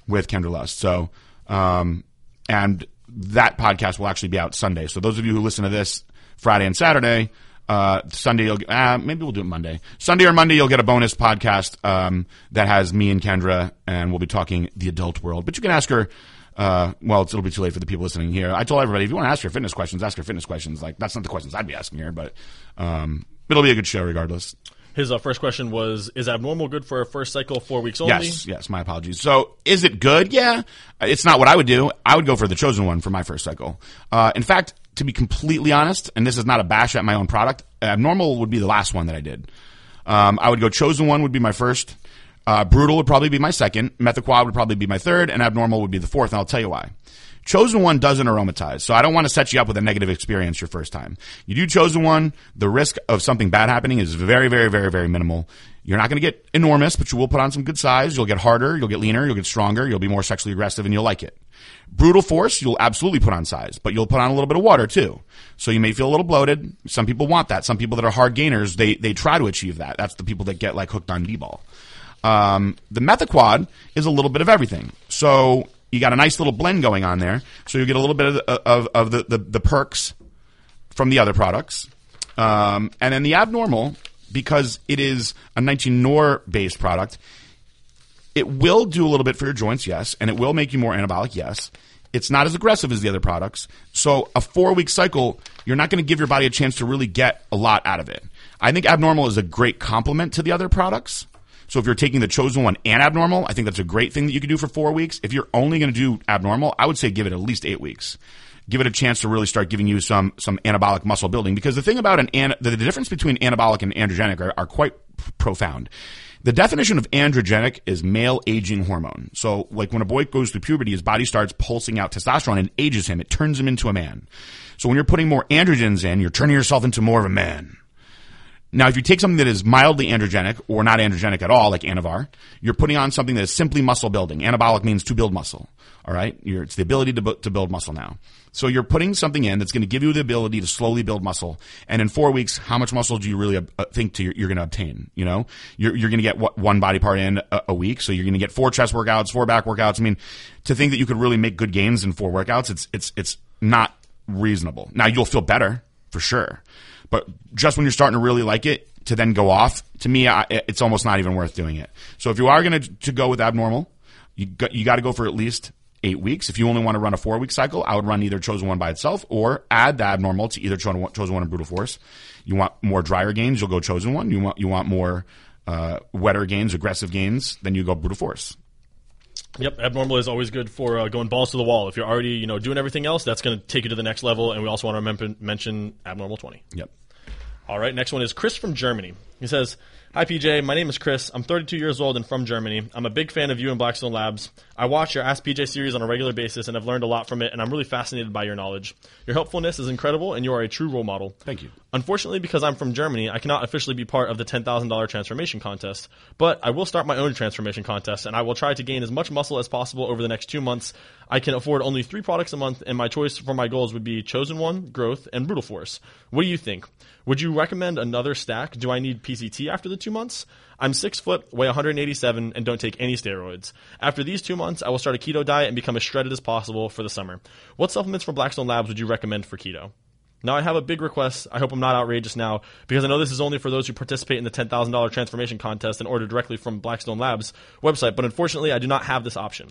with Kendra Lust. So, um, and that podcast will actually be out Sunday. So those of you who listen to this Friday and Saturday, uh, Sunday, you'll, uh, maybe we'll do it Monday. Sunday or Monday, you'll get a bonus podcast um, that has me and Kendra, and we'll be talking the adult world. But you can ask her. Uh, well, it's it'll be too late for the people listening here. I told everybody if you want to ask her fitness questions, ask her fitness questions. Like that's not the questions I'd be asking her, but um, it'll be a good show regardless. His uh, first question was: Is abnormal good for a first cycle, four weeks only? Yes, yes. My apologies. So, is it good? Yeah, it's not what I would do. I would go for the chosen one for my first cycle. Uh, in fact, to be completely honest, and this is not a bash at my own product, abnormal would be the last one that I did. Um, I would go chosen one would be my first. Uh, brutal would probably be my second. Methaquad would probably be my third, and abnormal would be the fourth. And I'll tell you why. Chosen one doesn't aromatize, so I don't want to set you up with a negative experience your first time. You do chosen one, the risk of something bad happening is very, very, very, very minimal. You're not going to get enormous, but you will put on some good size. You'll get harder, you'll get leaner, you'll get stronger, you'll be more sexually aggressive, and you'll like it. Brutal force, you'll absolutely put on size, but you'll put on a little bit of water too. So you may feel a little bloated. Some people want that. Some people that are hard gainers, they, they try to achieve that. That's the people that get like hooked on D-bol. Um, the Methaquad is a little bit of everything. So you got a nice little blend going on there. So you get a little bit of, the, of, of the, the, the, perks from the other products. Um, and then the abnormal, because it is a 19 NOR based product, it will do a little bit for your joints, yes, and it will make you more anabolic, yes. It's not as aggressive as the other products. So a four week cycle, you're not going to give your body a chance to really get a lot out of it. I think abnormal is a great complement to the other products. So if you're taking the chosen one and abnormal, I think that's a great thing that you can do for four weeks. If you're only going to do abnormal, I would say give it at least eight weeks. Give it a chance to really start giving you some some anabolic muscle building because the thing about an, an the, the difference between anabolic and androgenic are, are quite p- profound. The definition of androgenic is male aging hormone. So, like when a boy goes through puberty, his body starts pulsing out testosterone and ages him. It turns him into a man. So, when you're putting more androgens in, you're turning yourself into more of a man. Now, if you take something that is mildly androgenic or not androgenic at all, like Anavar, you're putting on something that is simply muscle building. Anabolic means to build muscle. All right, you're, it's the ability to, to build muscle now. So you're putting something in that's going to give you the ability to slowly build muscle. And in four weeks, how much muscle do you really uh, think to, you're going to obtain? You know, you're, you're going to get what, one body part in a, a week. So you're going to get four chest workouts, four back workouts. I mean, to think that you could really make good gains in four workouts, it's, it's, it's not reasonable. Now you'll feel better for sure. But just when you're starting to really like it, to then go off, to me, I, it's almost not even worth doing it. So if you are going to go with abnormal, you got, you got to go for at least eight weeks. If you only want to run a four week cycle, I would run either Chosen One by itself or add the abnormal to either Chosen One, Chosen One and Brutal Force. You want more drier gains, you'll go Chosen One. You want you want more uh, wetter gains, aggressive gains, then you go Brutal Force. Yep, abnormal is always good for uh, going balls to the wall. If you're already, you know, doing everything else, that's going to take you to the next level. And we also want to remember, mention abnormal 20. Yep. All right, next one is Chris from Germany. He says, Hi, PJ. My name is Chris. I'm 32 years old and from Germany. I'm a big fan of you and Blackstone Labs. I watch your Ask PJ series on a regular basis and have learned a lot from it, and I'm really fascinated by your knowledge. Your helpfulness is incredible, and you are a true role model. Thank you. Unfortunately, because I'm from Germany, I cannot officially be part of the $10,000 transformation contest, but I will start my own transformation contest, and I will try to gain as much muscle as possible over the next two months. I can afford only three products a month, and my choice for my goals would be Chosen One, Growth, and Brutal Force. What do you think? Would you recommend another stack? Do I need PCT after the two months? I'm six foot, weigh 187, and don't take any steroids. After these two months, I will start a keto diet and become as shredded as possible for the summer. What supplements from Blackstone Labs would you recommend for keto? Now, I have a big request. I hope I'm not outrageous now, because I know this is only for those who participate in the $10,000 transformation contest and order directly from Blackstone Labs website, but unfortunately, I do not have this option.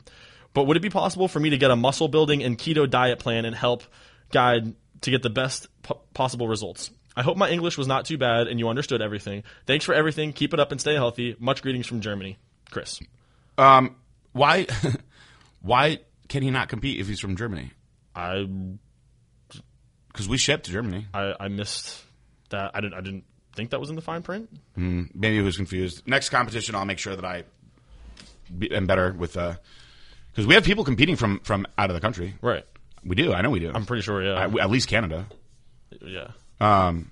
But would it be possible for me to get a muscle building and keto diet plan and help guide to get the best possible results? I hope my English was not too bad and you understood everything. Thanks for everything. Keep it up and stay healthy. Much greetings from Germany. Chris. Um, why, why can he not compete if he's from Germany? I Because we shipped to Germany. I, I missed that. I didn't I didn't think that was in the fine print. Maybe he was confused. Next competition, I'll make sure that I be, am better with. Because we have people competing from from out of the country. Right. We do. I know we do. I'm pretty sure, yeah. I- at least Canada. yeah. Um,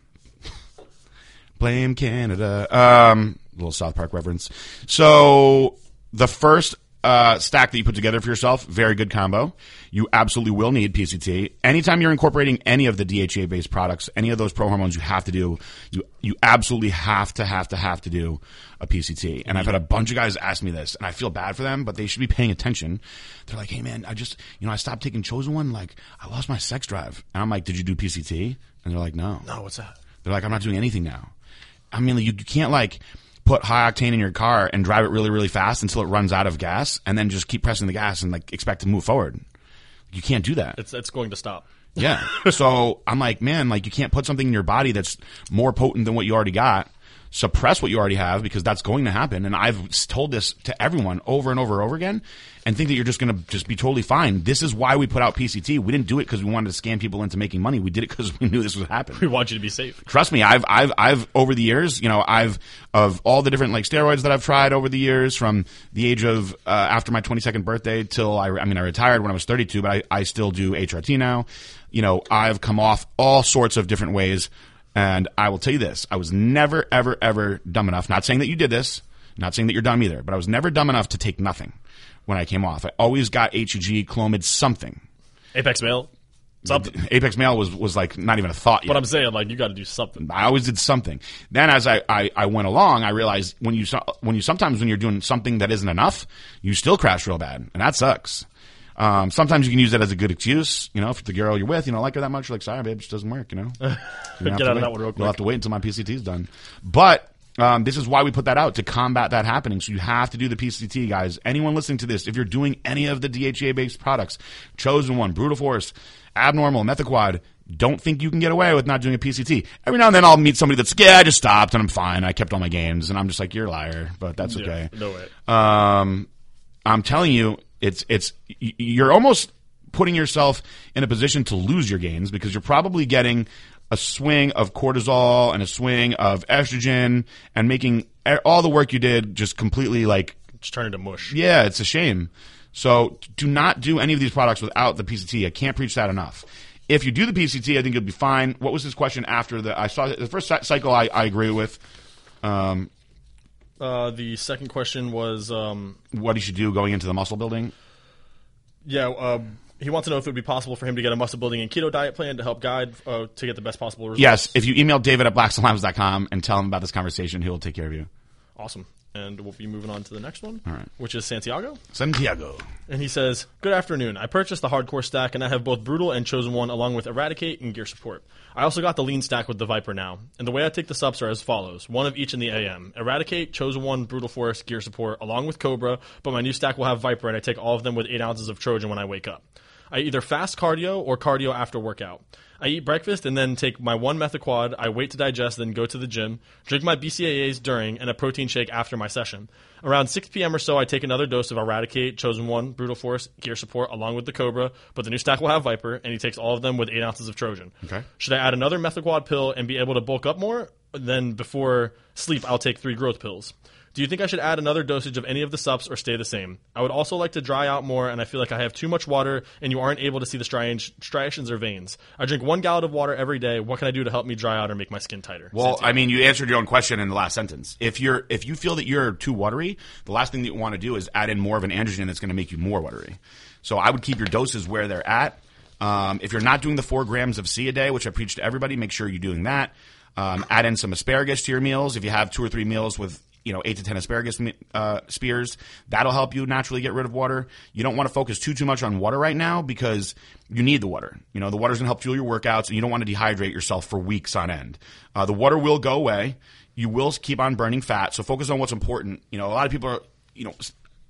blame Canada. Um, little South Park reference. So the first uh, stack that you put together for yourself, very good combo. You absolutely will need PCT. Anytime you're incorporating any of the DHEA based products, any of those pro hormones, you have to do. You you absolutely have to have to have to do a PCT. And I've had a bunch of guys ask me this, and I feel bad for them, but they should be paying attention. They're like, "Hey man, I just you know I stopped taking Chosen One, like I lost my sex drive." And I'm like, "Did you do PCT?" And they're like, "No." Oh, what's that? They're like, I'm not doing anything now. I mean, you, you can't like put high octane in your car and drive it really, really fast until it runs out of gas and then just keep pressing the gas and like expect to move forward. You can't do that. It's it's going to stop. Yeah. so I'm like, man, like you can't put something in your body that's more potent than what you already got. Suppress what you already have because that's going to happen. And I've told this to everyone over and over and over again and think that you're just going to just be totally fine. This is why we put out PCT. We didn't do it because we wanted to scam people into making money. We did it because we knew this would happen We want you to be safe. trust me, I've, I've, I've over the years, you know, I've of all the different like steroids that I've tried over the years, from the age of uh, after my 22nd birthday till I, I mean, I retired when I was 32, but I, I still do HRT now. You know, I've come off all sorts of different ways, and I will tell you this: I was never, ever, ever dumb enough. Not saying that you did this, not saying that you're dumb either, but I was never dumb enough to take nothing when I came off. I always got HCG, Clomid, something. Apex Male. Something. Apex Male was was like not even a thought yet. But I'm saying, like, you got to do something. I always did something. Then as I, I, I went along, I realized when you when you sometimes when you're doing something that isn't enough, you still crash real bad, and that sucks. Um, sometimes you can use that as a good excuse. You know, if the girl you're with, you know, like her that much, you're like, sorry, babe, it just doesn't work. You know, You Get out of that one real quick. You'll have to wait until my PCT's done. But um, this is why we put that out to combat that happening. So you have to do the PCT, guys. Anyone listening to this, if you're doing any of the DHEA based products, Chosen One, Brutal Force, Abnormal, Methaquad, don't think you can get away with not doing a PCT. Every now and then I'll meet somebody that's, yeah, I just stopped and I'm fine. I kept all my games. And I'm just like, you're a liar, but that's okay. Yeah, no way. Um, I'm telling you, it's it's you're almost putting yourself in a position to lose your gains because you're probably getting a swing of cortisol and a swing of estrogen and making all the work you did just completely like Just turn into mush. yeah, it's a shame. So do not do any of these products without the PCT. I can't preach that enough. If you do the PCT, I think you'll be fine. What was his question after the? I saw the first cycle. I, I agree with. Um, Uh, the second question was, um, what he should do going into the muscle building. yeah, uh, he wants to know if it would be possible for him to get a muscle building and keto diet plan to help guide uh, to get the best possible results. Yes, if you email David at blackstonelabs.com and tell him about this conversation, he will take care of you. Awesome. and we'll be moving on to the next one, All right. which is Santiago. Santiago. And he says, Good afternoon. I purchased the hardcore stack, and I have both Brutal and Chosen One along with Eradicate and Gear Support. I also got the lean stack with the Viper now. And the way I take the subs are as follows one of each in the AM Eradicate, Chosen One, Brutal Force, Gear Support, along with Cobra, but my new stack will have Viper, and I take all of them with 8 ounces of Trojan when I wake up. I either fast cardio or cardio after workout. I eat breakfast and then take my one methaquad. I wait to digest, then go to the gym. Drink my BCAAs during and a protein shake after my session. Around 6 p.m. or so, I take another dose of Eradicate, Chosen One, Brutal Force, Gear Support, along with the Cobra. But the new stack will have Viper, and he takes all of them with 8 ounces of Trojan. Okay. Should I add another methaquad pill and be able to bulk up more? Then before sleep, I'll take three growth pills. Do you think I should add another dosage of any of the sups or stay the same? I would also like to dry out more, and I feel like I have too much water, and you aren't able to see the striations, striations or veins. I drink one gallon of water every day. What can I do to help me dry out or make my skin tighter? Well, I mean, you answered your own question in the last sentence. If you're if you feel that you're too watery, the last thing that you want to do is add in more of an androgen that's going to make you more watery. So I would keep your doses where they're at. Um, if you're not doing the four grams of C a day, which I preach to everybody, make sure you're doing that. Um, add in some asparagus to your meals. If you have two or three meals with you know eight to ten asparagus uh, spears, that'll help you naturally get rid of water. You don't want to focus too too much on water right now because you need the water. You know the water's going to help fuel your workouts, and you don't want to dehydrate yourself for weeks on end. Uh, the water will go away. You will keep on burning fat, so focus on what's important. You know a lot of people are you know.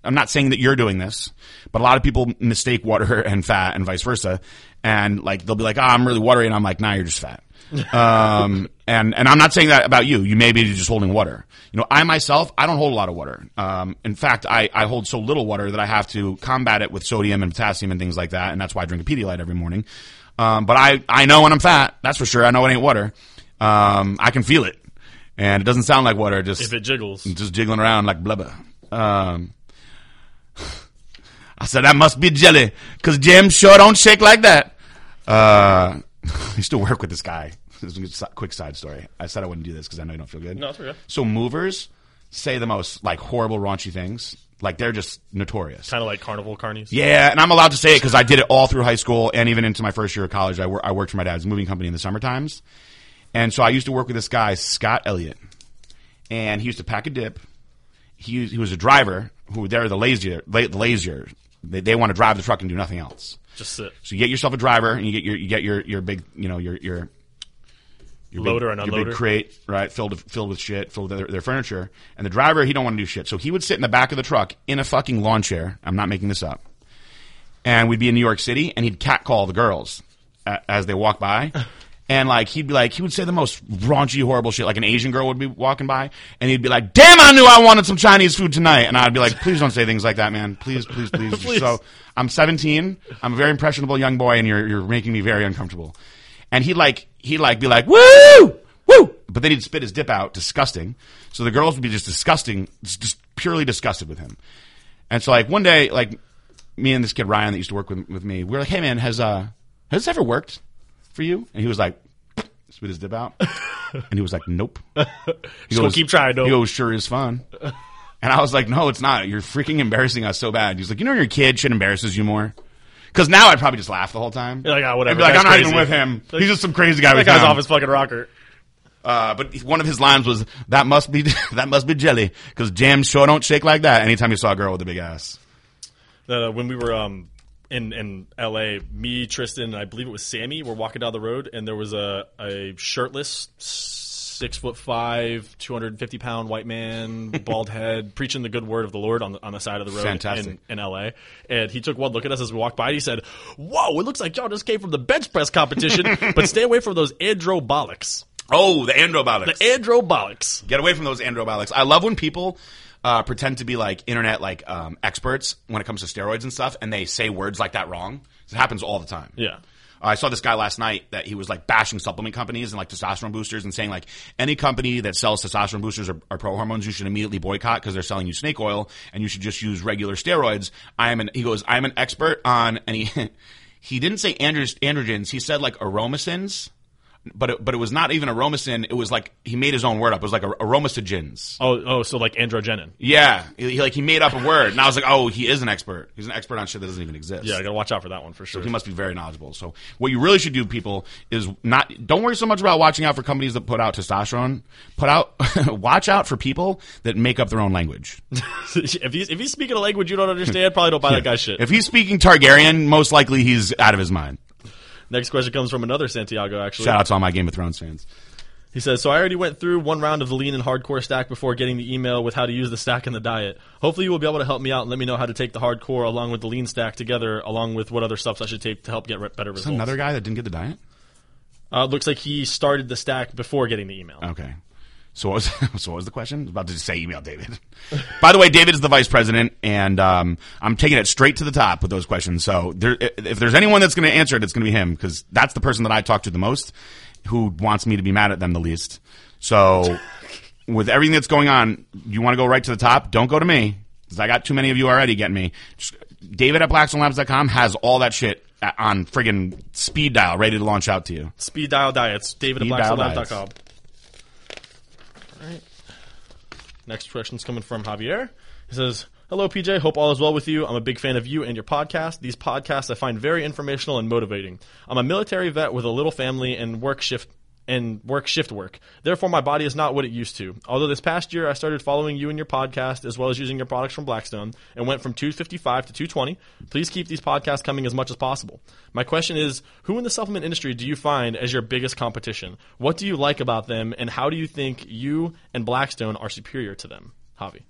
I'm not saying that you're doing this, but a lot of people mistake water and fat and vice versa. And like, they'll be like, oh, I'm really watery. And I'm like, nah, you're just fat. um, and, and I'm not saying that about you. You may be just holding water. You know, I myself, I don't hold a lot of water. Um, in fact, I, I hold so little water that I have to combat it with sodium and potassium and things like that. And that's why I drink a Pedialyte every morning. Um, but I, I know when I'm fat. That's for sure. I know it ain't water. Um, I can feel it. And it doesn't sound like water. Just, if it jiggles. just jiggling around like blubber. Um, I said that must be jelly because Jim sure don't shake like that. Uh, I used to work with this guy. This is a quick side story. I said I wouldn't do this because I know you don't feel good. No, it's okay. So movers say the most like horrible, raunchy things. Like they're just notorious. Kind of like carnival carnies. Yeah, and I'm allowed to say it because I did it all through high school and even into my first year of college. I, wor- I worked for my dad's moving company in the summer times, and so I used to work with this guy Scott Elliott, and he used to pack a dip. He he was a driver who they're the lazier, la- the lazier. They, they want to drive the truck and do nothing else. Just sit. So you get yourself a driver and you get your you get your your big you know your your your Loader big, and your big unloader. crate right filled filled with shit filled with their, their furniture and the driver he don't want to do shit so he would sit in the back of the truck in a fucking lawn chair I'm not making this up and we'd be in New York City and he'd catcall the girls as they walk by. And like he'd be like he would say the most raunchy, horrible shit. Like an Asian girl would be walking by, and he'd be like, "Damn, I knew I wanted some Chinese food tonight." And I'd be like, "Please don't say things like that, man. Please, please, please." Please. So I'm 17. I'm a very impressionable young boy, and you're you're making me very uncomfortable. And he'd like he'd like be like, "Woo, woo," but then he'd spit his dip out, disgusting. So the girls would be just disgusting, just purely disgusted with him. And so like one day, like me and this kid Ryan that used to work with with me, we were like, "Hey man, has uh has this ever worked for you?" And he was like, spit his dip out, and he was like, "Nope." He So keep trying, though. He goes, "Sure is fun." And I was like, "No, it's not. You're freaking embarrassing us so bad." He's like, "You know, your kid shit embarrasses you more." Because now I'd probably just laugh the whole time. You're like, "Ah, whatever, I'd be like, I'm not crazy." even with him. Like, He's just some crazy guy." That guy's found." off his fucking rocker. Uh, but one of his lines was, "That must be that must be jelly," because jam sure don't shake like that. Anytime you saw a girl with a big ass. uh, when we were um, in in L.A., me, Tristan, and I believe it was Sammy were walking down the road, and there was a a shirtless, six foot five, two hundred and fifty pound white man, bald head, preaching the good word of the Lord on the on the side of the road Fantastic. in, in L.A. And he took one look at us as we walked by, and he said, "Whoa, it looks like y'all just came from the bench press competition, but stay away from those androbolics." Oh, the androbolics. The androbolics. Get away from those androbolics. I love when people uh, pretend to be like internet like um, experts when it comes to steroids and stuff, and they say words like that wrong. It happens all the time. Yeah. I saw this guy last night that he was like bashing supplement companies and like testosterone boosters and saying like any company that sells testosterone boosters or, or pro hormones you should immediately boycott because they're selling you snake oil and you should just use regular steroids. I am an he goes I am an expert on and he he didn't say andro- androgens he said like aromacins but it, but it was not even Aromacin. It was like he made his own word up. It was like Aromastogens. Oh, oh, so like androgenin. Yeah, he, he- like he made up a word, and I was like, oh, he is an expert. He's an expert on shit that doesn't even exist. Yeah, I gotta watch out for that one for sure. He must be very knowledgeable. So what you really should do, people, is not don't worry so much about watching out for companies that put out testosterone. Put out watch out for people that make up their own language. if he's if he's speaking a language you don't understand, probably don't buy that guy's shit. If he's speaking Targaryen, most likely he's out of his mind. Next question comes from another Santiago. Actually, Shout out to all my Game of Thrones fans. He says, So I already went through one round of the lean and hardcore stack before getting the email with how to use the stack and the diet. Hopefully you will be able to help me out and let me know how to take the hardcore along with the lean stack together, along with what other stuff I should take to help get re- better results. Another guy that didn't get the diet. Uh, looks like he started the stack before getting the email. Okay. So what was so what was the question? I was about to say email David. By the way, David is the vice president, and um, I'm taking it straight to the top with those questions. So there, if there's anyone that's going to answer it, it's going to be him because that's the person that I talk to the most, who wants me to be mad at them the least. So with everything that's going on, you want to go right to the top? Don't go to me because I got too many of you already getting me. Just, David at blackstonelabs.com has all that shit on friggin' speed dial ready to launch out to you. Speed dial diets. David at Speed dial blackstone.com. All right. Next question's coming from Javier. He says, Hello, PJ. Hope all is well with you. I'm a big fan of you and your podcast. These podcasts I find very informational and motivating. I'm a military vet with a little family and work shift and work shift work. Therefore, my body is not what it used to. Although this past year I started following you and your podcast as well as using your products from Blackstone and went from 255 to 220. Please keep these podcasts coming as much as possible. My question is, who in the supplement industry do you find as your biggest competition? What do you like about them and how do you think you and Blackstone are superior to them? Javi.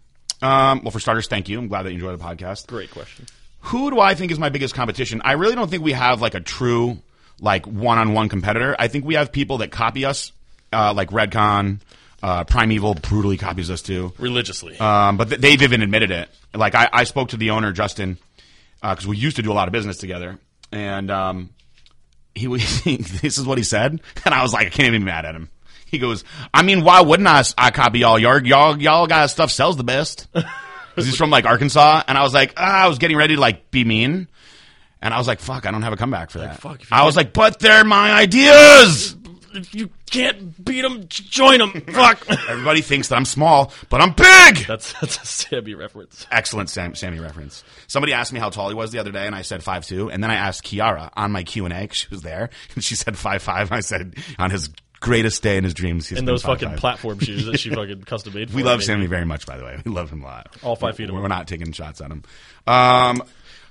Um, well, for starters, thank you. I'm glad that you enjoy the podcast. Great question. Who do I think is my biggest competition? I really don't think we have like a true like one-on-one competitor. I think we have people that copy us, uh, like Redcon, uh, Primeval brutally copies us too. Religiously. Um, but th- they've even admitted it. Like I, I spoke to the owner Justin because we used to do a lot of business together, and um, he was. this is what he said, and I was like, I can't even be mad at him. He goes, I mean, why wouldn't I? I copy y'all. Y'all, y'all, y'all guys stuff sells the best. 'Cause he's from like Arkansas, and I was like, ah, I was getting ready to like be mean, and I was like, fuck, I don't have a comeback for that. fuck, I was like, but they're my ideas. if you can't beat them, join them. Fuck. Everybody thinks that I'm small, but I'm big. that's that's a Sammy reference. Excellent Sam, Sammy reference. Somebody asked me how tall he was the other day, and I said five two. And then I asked Kiara on my Q and A, she was there, and she said five five. I said on his greatest day in his dreams, he's And those fucking 5'5". platform shoes that she fucking custom made. For We him, love maybe. Sammy very much, by the way. We love him a lot. All five feet of We're not taking shots at him. Um,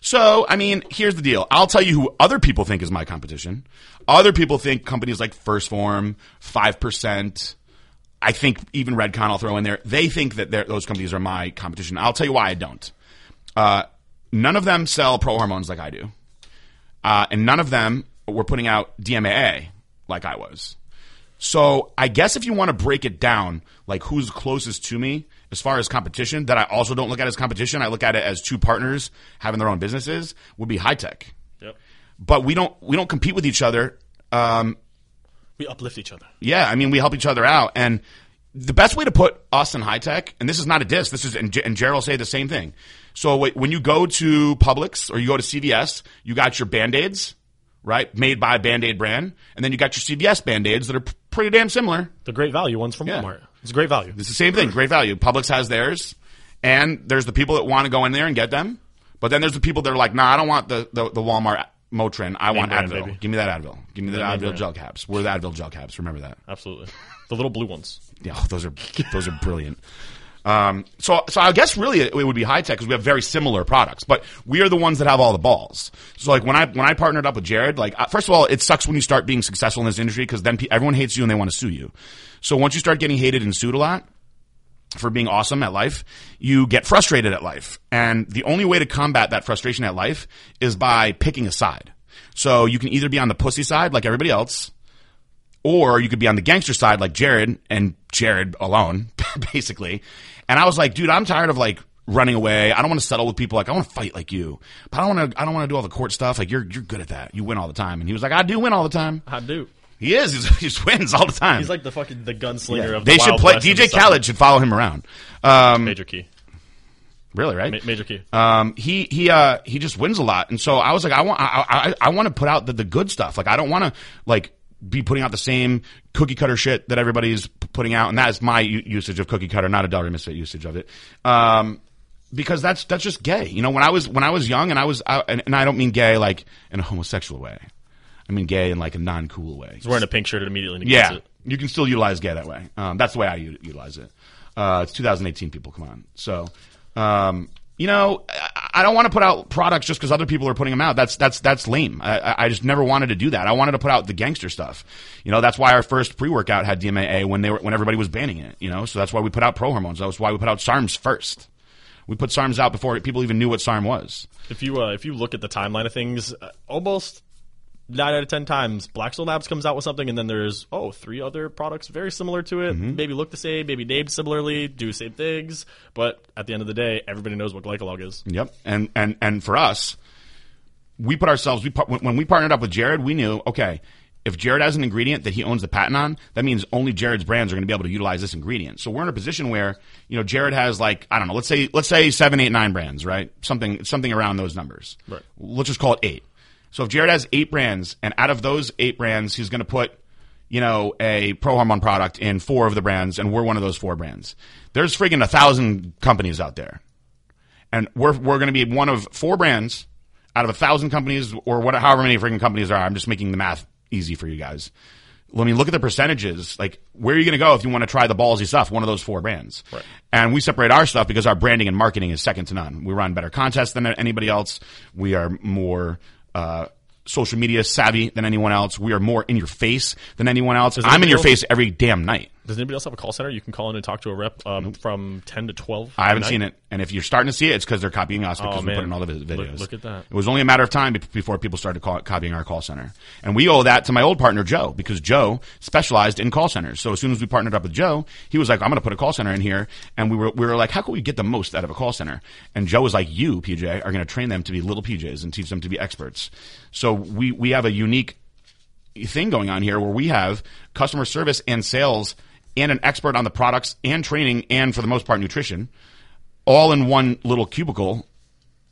so, I mean, here's the deal. I'll tell you who other people think is my competition. Other people think companies like First Form, 5%, I think even Redcon I'll throw in there. They think that those companies are my competition. I'll tell you why I don't. Uh, none of them sell pro hormones like I do. Uh, and none of them were putting out DMAA like I was. So I guess if you want to break it down, like who's closest to me as far as competition, that I also don't look at as competition, I look at it as two partners having their own businesses, would be high tech. Yep. But we don't we don't compete with each other. Um, We uplift each other. yeah, I mean we help each other out, and the best way to put us in high tech, and this is not a diss, this is and, J- and Jared will say the same thing. So when you go to Publix or you go to CVS, you got your band aids, right, made by Band Aid brand, and then you got your CVS band aids that are p- pretty damn similar. The great value ones from Yeah. Walmart. It's a great value. It's the same thing, great value. Publix has theirs, and there's the people that want to go in there and get them, but then there's the people that are like, nah, I don't want the the, the Walmart Motrin. I want brand, Advil. baby. Give me that Advil. Give me the Advil brand. gel caps. We're the Advil gel caps. Remember that. Absolutely. The little blue ones. Yeah, oh, those are those are brilliant. Um, so, so I guess really it, it would be high tech because we have very similar products, but we are the ones that have all the balls. So, like when I when I partnered up with Jared, like first of all, it sucks when you start being successful in this industry because then pe- everyone hates you and they want to sue you. So once you start getting hated and sued a lot for being awesome at life, you get frustrated at life, and the only way to combat that frustration at life is by picking a side. So you can either be on the pussy side like everybody else, or you could be on the gangster side like Jared and Jared alone, basically. And I was like, dude, I'm tired of like running away. I don't want to settle with people. Like I want to fight like you, but I don't want to. I don't want to do all the court stuff. Like you're you're good at that. You win all the time. And he was like, I do win all the time. I do. He is. He's, he just wins all the time. He's like the fucking the gunslinger Yeah. of the they should play. DJ Khaled should follow him around. Um, Major key. really, right? Ma- major key. um, he he uh, he just wins a lot, and so I was like, I want I I, I want to put out the, the good stuff. Like I don't want to like be putting out the same cookie cutter shit that everybody's putting out, and that is my u- usage of cookie cutter, not a Delray Misfit usage of it. Um, because that's that's just gay. You know, when I was when I was young, and I was, I, and, and I don't mean gay like in a homosexual way. I mean gay in like a non cool way. He's wearing a pink shirt, it immediately Yeah, it. you can still utilize gay that way. Um, that's the way I u- utilize it. Uh, it's 2018, people. Come on. So, um, you know, I, don't want to put out products just because other people are putting them out. That's that's that's lame. I, I- just never wanted to do that. I wanted to put out the gangster stuff. You know, that's why our first pre workout had DMAA when they were when everybody was banning it. You know, so that's why we put out pro hormones. That's why we put out SARMs first. We put SARMs out before people even knew what SARM was. If you uh, if you look at the timeline of things, uh, almost nine out of ten times, Blackstone Labs comes out with something, and then there's oh three other products very similar to it, Mm-hmm. maybe look the same, maybe named similarly, do the same things, but at the end of the day, everybody knows what glycolog is. Yep. And and and for us, we put ourselves we when we partnered up with Jared, we knew okay. If Jared has an ingredient that he owns the patent on, that means only Jared's brands are going to be able to utilize this ingredient. So we're in a position where, you know, Jared has like, I don't know, let's say, let's say seven, eight, nine brands, right? Something, something around those numbers. Right. Let's just call it eight. So if Jared has eight brands and out of those eight brands, he's going to put, you know, a pro hormone product in four of the brands and we're one of those four brands. There's friggin' a thousand companies out there and we're we're going to be one of four brands out of a thousand companies or what, however many freaking companies there are. I'm just making the math easy for you guys. Let me look at the percentages. Like, where are you going to go if you want to try the ballsy stuff? One of those four brands. Right. And we separate our stuff because our branding and marketing is second to none. We run better contests than anybody else. We are more, uh, social media savvy than anyone else. We are more in your face than anyone else. I'm in your face every damn night. Does anybody else have a call center? You can call in and talk to a rep um, from ten to twelve. I haven't seen it, and if you're starting to see it, it's because they're copying us because Oh, we put in all the vid- Look- videos. look at that. It was only a matter of time before people started call- copying our call center, and we owe that to my old partner Joe because Joe specialized in call centers. So as soon as we partnered up with Joe, he was like, "I'm going to put a call center in here," and we were we were like, "How can we get the most out of a call center?" And Joe was like, "You, PJ, are going to train them to be little PJs and teach them to be experts." So we we have a unique thing going on here where we have customer service and sales and an expert on the products and training and for the most part nutrition all in one little cubicle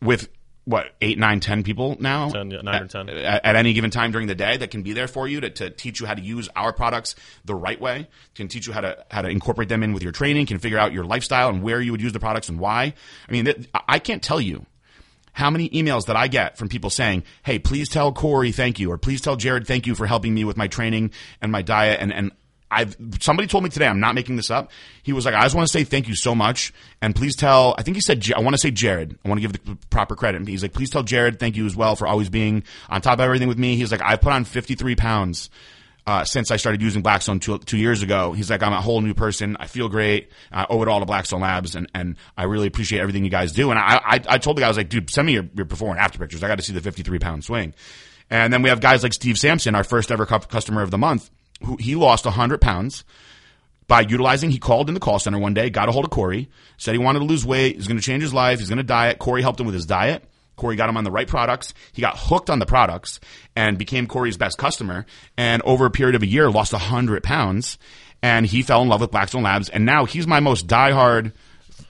with what eight nine ten people now 10, yeah, nine or 10. at, at any given time during the day that can be there for you to, to teach you how to use our products the right way can teach you how to how to incorporate them in with your training can figure out your lifestyle and where you would use the products and why i mean i can't tell you how many emails that I get from people saying, Hey, please tell Corey thank you, or please tell Jared thank you for helping me with my training and my diet. And, and I've, somebody told me today, I'm not making this up. He was like, I just want to say thank you so much. And please tell, I think he said, I want to say Jared. I want to give the proper credit. He's like, please tell Jared thank you as well for always being on top of everything with me. He's like, I've put on 53 pounds uh, since I started using Blackstone two, two years ago. He's like, I'm a whole new person. I feel great. I owe it all to Blackstone Labs, and, and I really appreciate everything you guys do. And I, I, I told the guy, I was like, dude, send me your, your before and after pictures. I got to see the 53 pound swing. And then we have guys like Steve Sampson, our first ever customer of the month, who he lost 100 pounds by utilizing, he called in the call center one day, got a hold of Corey, said he wanted to lose weight, he's going to change his life, he's going to diet. Corey helped him with his diet. Corey got him on the right products. He got hooked on the products and became Corey's best customer. And over a period of a year, lost 100 pounds. And he fell in love with Blackstone Labs. And now he's my most diehard.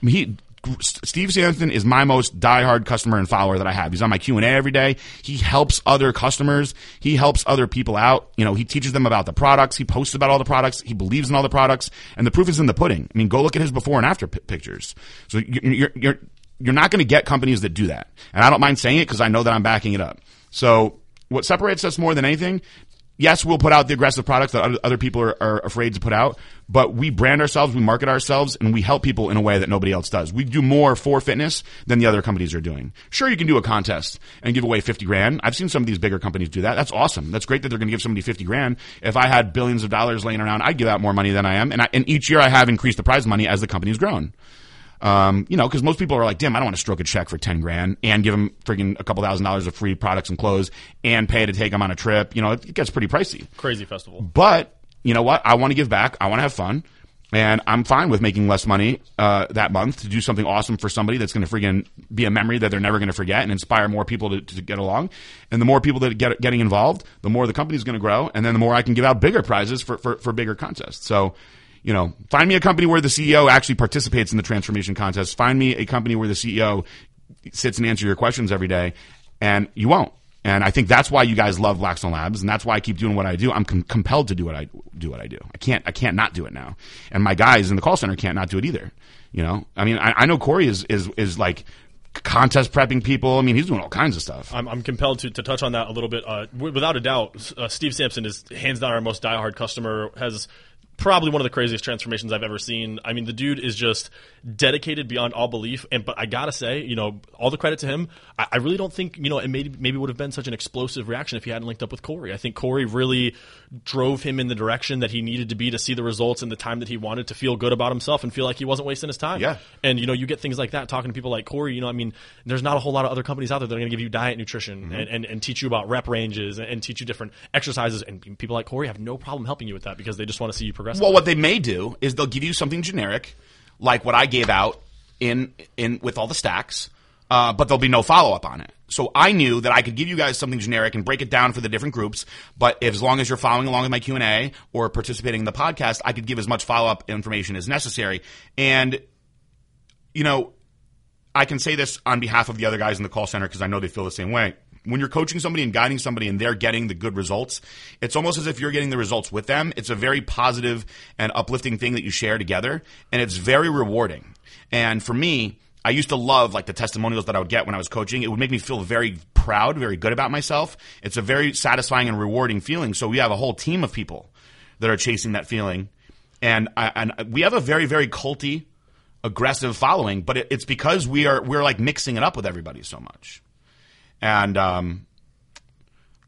He, Steve Sampson is my most diehard customer and follower that I have. He's on my Q and A every day. He helps other customers. He helps other people out. You know, he teaches them about the products. He posts about all the products. He believes in all the products. And the proof is in the pudding. I mean, go look at his before and after pi pictures. So you're, you're, you're, you're not going to get companies that do that. And I don't mind saying it because I know that I'm backing it up. So what separates us more than anything yes, we'll put out the aggressive products that other- people are, are afraid to put out, but we brand ourselves, we market ourselves, and we help people in a way that nobody else does. We do more for fitness than the other companies are doing. Sure, you can do a contest and give away 50 grand. I've seen some of these bigger companies do that. That's awesome. That's great that they're going to give somebody 50 grand. If I had billions of dollars laying around, I'd give out more money than I am. And, I, and each year I have increased the prize money as the company's grown. Um, you know, because most people are like, damn, I don't want to stroke a check for 10 grand and give them friggin' a couple thousand dollars of free products and clothes and pay to take them on a trip. You know, it, gets pretty pricey. Crazy festival. But you know what? I want to give back. I want to have fun. And I'm fine with making less money uh, that month to do something awesome for somebody that's going to friggin' be a memory that they're never going to forget and inspire more people to, to get along. And the more people that get getting involved, the more the company's going to grow, and then the more I can give out bigger prizes for, for, for bigger contests. So, you know, find me a company where the CEO actually participates in the transformation contest. Find me a company where the CEO sits and answers your questions every day, and you won't. And I think that's why you guys love Blackstone Labs, and that's why I keep doing what I do. I'm com- compelled to do what I do. What I do. I can't. I can't not do it now. And my guys in the call center can't not do it either. You know. I mean, I, I know Corey is is is like contest prepping people. I mean, he's doing all kinds of stuff. I'm, I'm compelled to, to touch on that a little bit. Uh, w- without a doubt, uh, Steve Sampson is hands down our most diehard customer. Has probably one of the craziest transformations I've ever seen. I mean, the dude is just dedicated beyond all belief. And but I gotta say, you know, all the credit to him. I, I really don't think you know it maybe maybe would have been such an explosive reaction if he hadn't linked up with Corey. I think Corey really drove him in the direction that he needed to be to see the results in the time that he wanted to feel good about himself and feel like he wasn't wasting his time. Yeah. And you know, you get things like that talking to people like Corey. You know, I mean, there's not a whole lot of other companies out there that are going to give you diet, nutrition, Mm-hmm. and, and, and teach you about rep ranges and, and teach you different exercises. And people like Corey have no problem helping you with that because they just want to see you progress. Well, what they may do is they'll give you something generic, like what I gave out in in with all the stacks, uh, but there'll be no follow up on it. So I knew that I could give you guys something generic and break it down for the different groups. But if, as long as you're following along with my Q and A or participating in the podcast, I could give as much follow up information as necessary. And you know, I can say this on behalf of the other guys in the call center because I know they feel the same way. When you're coaching somebody and guiding somebody and they're getting the good results, it's almost as if you're getting the results with them. It's a very positive and uplifting thing that you share together, and it's very rewarding. And for me, I used to love like the testimonials that I would get when I was coaching. It would make me feel very proud, very good about myself. It's a very satisfying and rewarding feeling. So we have a whole team of people that are chasing that feeling, and I, and we have a very very culty aggressive following, but it, it's because we are we're like mixing it up with everybody so much. And um,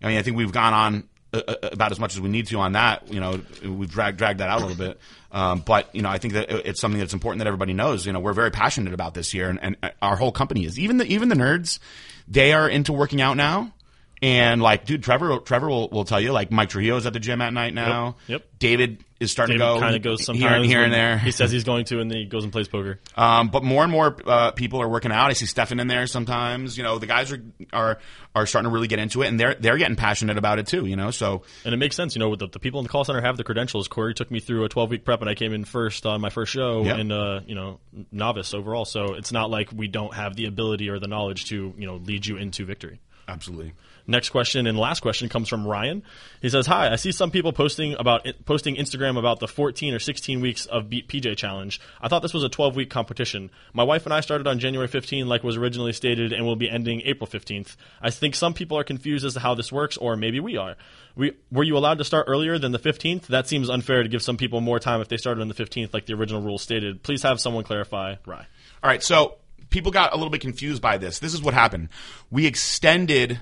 I mean, I think we've gone on uh, uh, about as much as we need to on that. You know, we've dragged dragged that out a little bit. Um, but you know, I think that it's something that's important that everybody knows. You know, we're very passionate about this here, and, and our whole company is. Even the even the nerds, they are into working out now. And like, dude, Trevor, Trevor will, will tell you, like, Mike Trujillo's at the gym at night now. Yep. David is starting David to go. kind of goes sometimes here and here and there. He says he's going to, and then he goes and plays poker. Um, but more and more uh, people are working out. I see Stefan in there sometimes. You know, the guys are are are starting to really get into it, and they're they're getting passionate about it too. You know, so And it makes sense, you know, with the, the people in the call center have the credentials. Corey took me through a 12 week prep, and I came in first on my first show, Yeah. and uh, you know, novice overall. So it's not like we don't have the ability or the knowledge to, you know, lead you into victory. absolutely. Next question and last question comes from Ryan. He says, "Hi, I see some people posting about posting Instagram about the 14 or 16 weeks of Beat PJ challenge. I thought this was a 12 week competition. My wife and I started on January 15, like was originally stated, and will be ending April 15th. I think some people are confused as to how this works, or maybe we are. We were you allowed to start earlier than the 15th? That seems unfair to give some people more time if they started on the 15th, like the original rules stated. Please have someone clarify." Rye. All right, so people got a little bit confused by this. This is what happened. We extended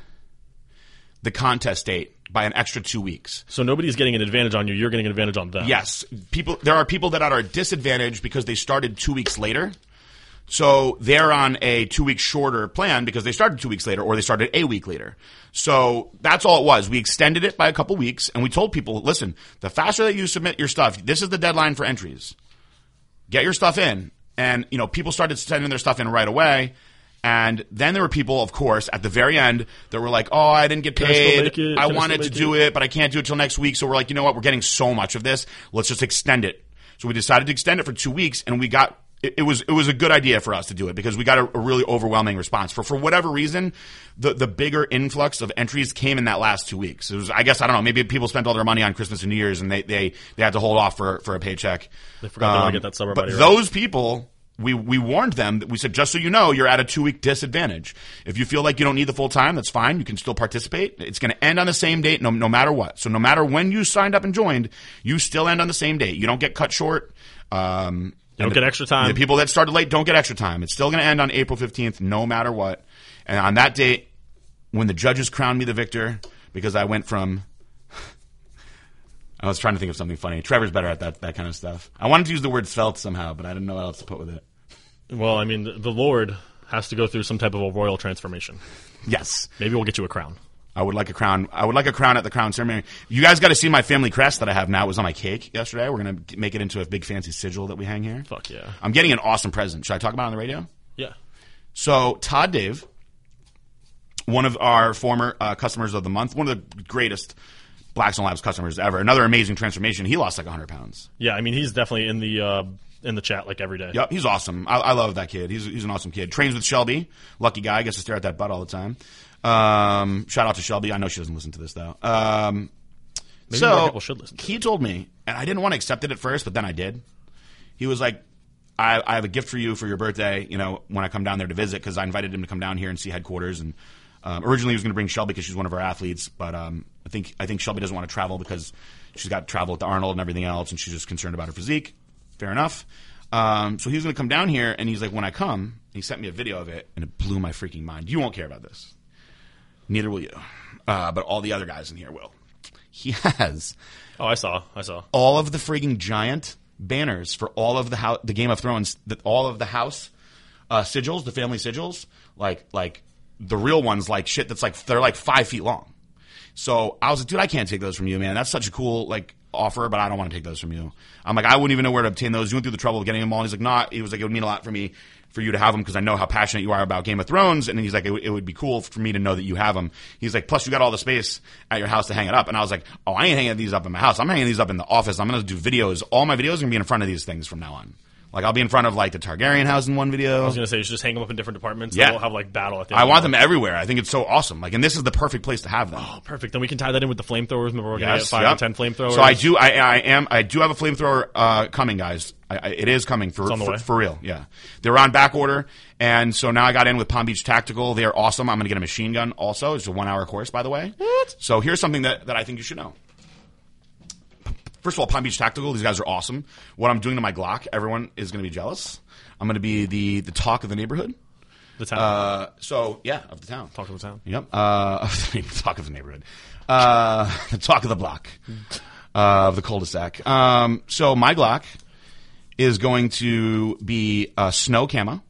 the contest date by an extra two weeks. So nobody's getting an advantage on you. You're getting an advantage on them. Yes, people. There are people that are at a disadvantage because they started two weeks later. So they're on a two week shorter plan because they started two weeks later or they started a week later. So that's all it was. We extended it by a couple weeks and we told people, listen, the faster that you submit your stuff, this is the deadline for entries. Get your stuff in. And, you know, people started sending their stuff in right away. And then there were people, of course, at the very end that were like, "Oh, I didn't get paid. I I wanted to do make it, but I can't do it till next week." So we're like, "You know what? We're getting so much of this. Let's just extend it." So we decided to extend it for two weeks, and we got it, it was it was a good idea for us to do it because we got a, a really overwhelming response. For for whatever reason, the the bigger influx of entries came in that last two weeks. It was, I guess, I don't know. Maybe people spent all their money on Christmas and New Year's, and they they they had to hold off for for a paycheck. They forgot they wanna um, get that summer but money, right? those people we we warned them that we said just so you know you're at a two week disadvantage. If you feel like you don't need the full time, that's fine. You can still participate. It's going to end on the same date, no no matter what. So no matter when you signed up and joined, you still end on the same date. You don't get cut short. Um, You don't and get extra time. The people that started late don't get extra time. It's still going to end on April fifteenth, no matter what. And on that date, when the judges crowned me the victor, because I went from I was trying to think of something funny. Trevor's better at that that kind of stuff. I wanted to use the word felt somehow, but I didn't know what else to put with it. Well, I mean, the, the Lord has to go through some type of a royal transformation. Yes. Maybe we'll get you a crown. I would like a crown. I would like a crown at the crown ceremony. You guys got to see my family crest that I have now. It was on my cake yesterday. We're gonna make it into a big fancy sigil that we hang here. Fuck yeah. I'm getting an awesome present. Should I talk about it on the radio? Yeah. So Todd Dave, one of our former uh, customers of the month, one of the greatest Blackstone Labs customers ever. Another amazing transformation. He lost like 100 pounds. Yeah, I mean, he's definitely in the uh, in the chat like every day. Yep, he's awesome. I, I love that kid. He's he's an awesome kid. Trains with Shelby, lucky guy. Gets to stare at that butt all the time. Um, shout out to Shelby. I know she doesn't listen to this though. Um, Maybe so more people should listen to he told me, and I didn't want to accept it at first, but then I did. He was like, I, I have a gift for you for your birthday, you know, when I come down there to visit, because I invited him to come down here and see headquarters. And um, originally he was going to bring Shelby because she's one of our athletes, but um, I think I think Shelby doesn't want to travel because she's got to travel with the Arnold and everything else, and she's just concerned about her physique. Fair enough. Um, so he was going to come down here, and he's like, when I come, he sent me a video of it, and it blew my freaking mind. You won't care about this. Neither will you. Uh, but all the other guys in here will. He has Oh, I saw. I saw. all of the freaking giant banners for all of the house, the Game of Thrones, the, all of the house uh, sigils, the family sigils, like like the real ones, like shit that's like they're like five feet long. So I was like, dude, I can't take those from you, man. That's such a cool like offer, but I don't want to take those from you. I'm like, I wouldn't even know where to obtain those. You went through the trouble of getting them all. And he's like, not. he was like, it would mean a lot for me for you to have them because I know how passionate you are about Game of Thrones. And he's like, it, it would be cool for me to know that you have them. He's like, plus you got all the space at your house to hang it up. And I was like, oh, I ain't hanging these up in my house. I'm hanging these up in the office. I'm going to do videos. All my videos are going to be in front of these things from now on. Like I'll be in front of like the Targaryen house in one video. I was gonna say you should just hang them up in different departments. Yeah. We'll have like battle at the. End I want them everywhere. I think it's so awesome. Like, and this is the perfect place to have them. Oh, perfect. Then we can tie that in with the flamethrowers. Remember, we're gonna get five yep. or ten flamethrowers. So I do. I, I am. I do have a flamethrower uh, coming, guys. I, I, it is coming for for, for real. Yeah, they're on back order, and so now I got in with Palm Beach Tactical. They're awesome. I'm going to get a machine gun also. It's a one hour course, by the way. What? So here's something that, that I think you should know. First of all, Palm Beach Tactical. These guys are awesome. What I'm doing to my Glock, everyone is going to be jealous. I'm going to be the the talk of the neighborhood. the town. Uh, so yeah, of the town. Talk to the town. Yep. Uh, talk of the neighborhood. Uh, talk of the block. Uh, of the cul-de-sac. Um, so my Glock is going to be a snow camo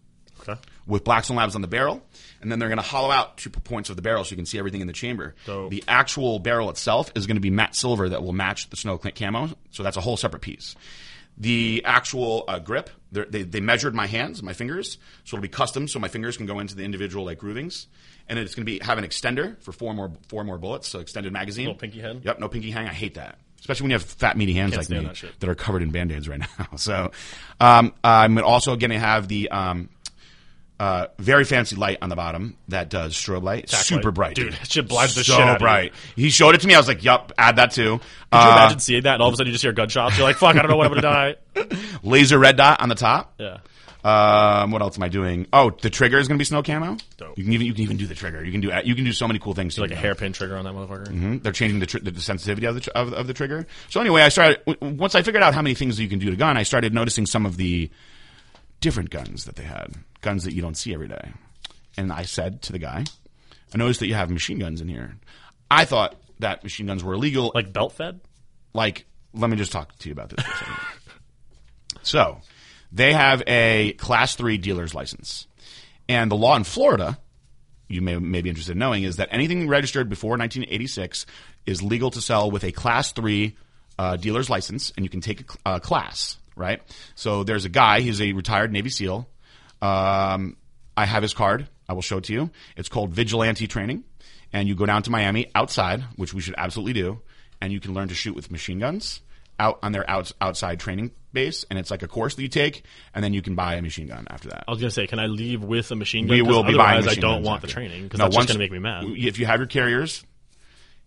Okay. with Blackstone Labs on the barrel, and then they're going to hollow out two points of the barrel so you can see everything in the chamber. The actual barrel itself is going to be matte silver that will match the snow camo, so that's a whole separate piece. The actual uh, grip, they, they measured my hands, my fingers, so it'll be custom, so my fingers can go into the individual like groovings, and it's going to be have an extender for four more four more bullets, so extended magazine. Little pinky head? Yep, no pinky hang. I hate that. Especially when you have fat, meaty hands like me that that are covered in band-aids right now. So, um, I'm also going to have the um, uh, very fancy light on the bottom that does strobe light. Super bright, Dude, dude. shit blinds the so shit out you. bright. He showed it to me. I was like, "Yup, add that too." Could you Uh, imagine seeing that and all of a sudden you just hear gunshots? You're like, fuck, I don't know when I'm gonna die. laser red dot on the top. Yeah. Um, what else am I doing? Oh, the trigger is going to be snow camo. Dope. You can even you can even do the trigger. You can do you can do so many cool things. Like a now. hairpin trigger on that motherfucker. Mhm. They're changing the, tr- the sensitivity of the, tr- of, of the trigger. So anyway, I started once I figured out how many things you can do to gun. I started noticing some of the different guns that they had, guns that you don't see every day. And I said to the guy, "I noticed that you have machine guns in here. I thought that machine guns were illegal. Like belt fed? like, let me just talk to you about this for a second. so, they have a class three dealer's license. And the law in Florida, you may, may be interested in knowing, is that anything registered before 1986 is legal to sell with a class three uh, dealer's license, and you can take a, a class, right? So there's a guy, he's a retired Navy SEAL. Um, I have his card. I will show it to you. It's called Vigilante Training. And you go down to Miami outside, which we should absolutely do, and you can learn to shoot with machine guns out on their outs outside training base. And it's like a course that you take, and then you can buy a machine gun after that. I was gonna say, can I leave with a machine gun? We will be buying I don't want the training because No, that's once- just gonna make me mad. If you have your carriers,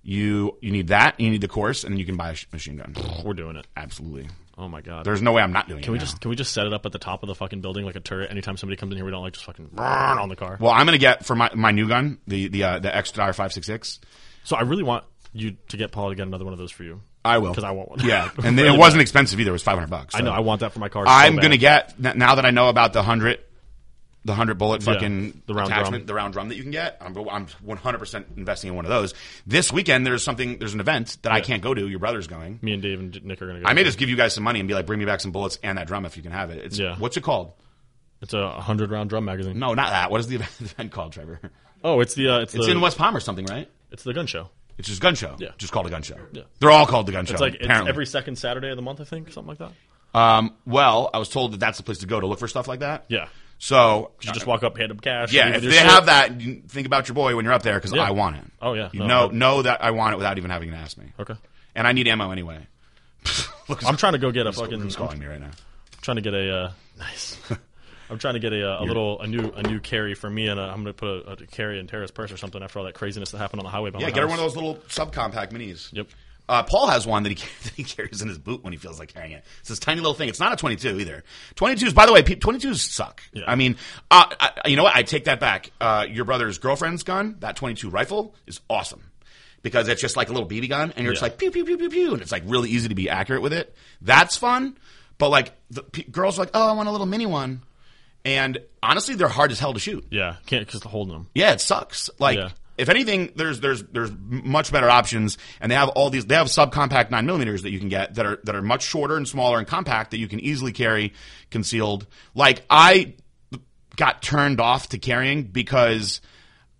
you you need that. You need the course, and then you can buy a machine gun. We're doing it. Absolutely. Oh my god. There's no way I'm not doing it. Can we now. just can we just set it up at the top of the fucking building like a turret? Anytime somebody comes in here, we don't like just fucking burn on the car. Well, I'm gonna get for my my new gun, the the uh, the XDR five six six. So I really want you to get Paul to get another one of those for you. I will 'Cause I want one. Yeah, and Really it wasn't expensive either. It was 500 bucks. I know I want that for my car. so I'm bad. gonna get n- now that I know about the hundred, the hundred bullet Yeah, fucking the round attachment, drum. the round drum that you can get. I'm I'm 100 percent investing in one of those. This weekend there's something there's an event that I can't go to. Your brother's going. Me and Dave and Nick are gonna go. I may just give you guys some money and be like, bring me back some bullets and that drum if you can have it. It's Yeah. what's it called? It's a hundred round drum magazine. No, not that. What is the event, the event called, Trevor? Oh, it's the uh, it's, It's the in West Palm or something, right? it's the gun show. It's just gun show. Yeah. just called a gun show. Yeah. they're all called the gun show. It's like it's apparently. every second Saturday of the month, I think, something like that. Um, well, I was told that that's the place to go to look for stuff like that. Yeah. So You just walk up, hand them cash. Yeah, if they shit. have that, think about your boy when you're up there because Yeah. I want it. Oh, yeah. you No, know know that I want it without even having to ask me. Okay. And I need ammo anyway. Look, I'm trying to go get a fucking. who's calling me right now. trying to get a uh, nice. I'm trying to get a, a little a new a new carry for me, and i am going to put a, a carry in Tara's purse or something after all that craziness that happened on the highway. Yeah, get her one of those little subcompact minis. Yep. Uh, Paul has one that he, that he carries in his boot when he feels like carrying it. It's this tiny little thing. It's not a 22 either. 22s, by the way, pe- 22s suck. Yeah. I mean, uh, I, you know what? I take that back. Uh, your brother's girlfriend's gun, that 22 rifle, is awesome because it's just like a little BB gun, and you're just like pew pew pew pew pew, and it's like really easy to be accurate with it. That's fun. But like the p- girls are like, oh, I want a little mini one, and honestly, they're hard as hell to shoot. Yeah, can't because holding them. Yeah, it sucks. Like, Yeah. If anything, there's there's there's much better options, and they have all these. They have subcompact nine millimeters that you can get that are that are much shorter and smaller and compact that you can easily carry concealed. Like I got turned off to carrying because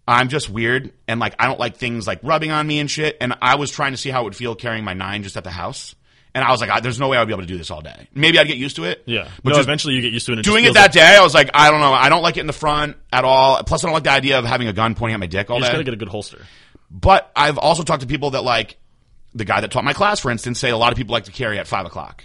I'm just weird and like I don't like things like rubbing on me and shit. And I was trying to see how it would feel carrying my nine just at the house. And I was like, I, there's no way I'd be able to do this all day. Maybe I'd get used to it. Yeah, But no. just eventually, you get used to it. And doing just it that day, I was like, I don't know. I don't like it in the front at all. Plus, I don't like the idea of having a gun pointing at my dick all You just day. gotta get a good holster. But I've also talked to people that like the guy that taught my class, for instance, say a lot of people like to carry at five o'clock.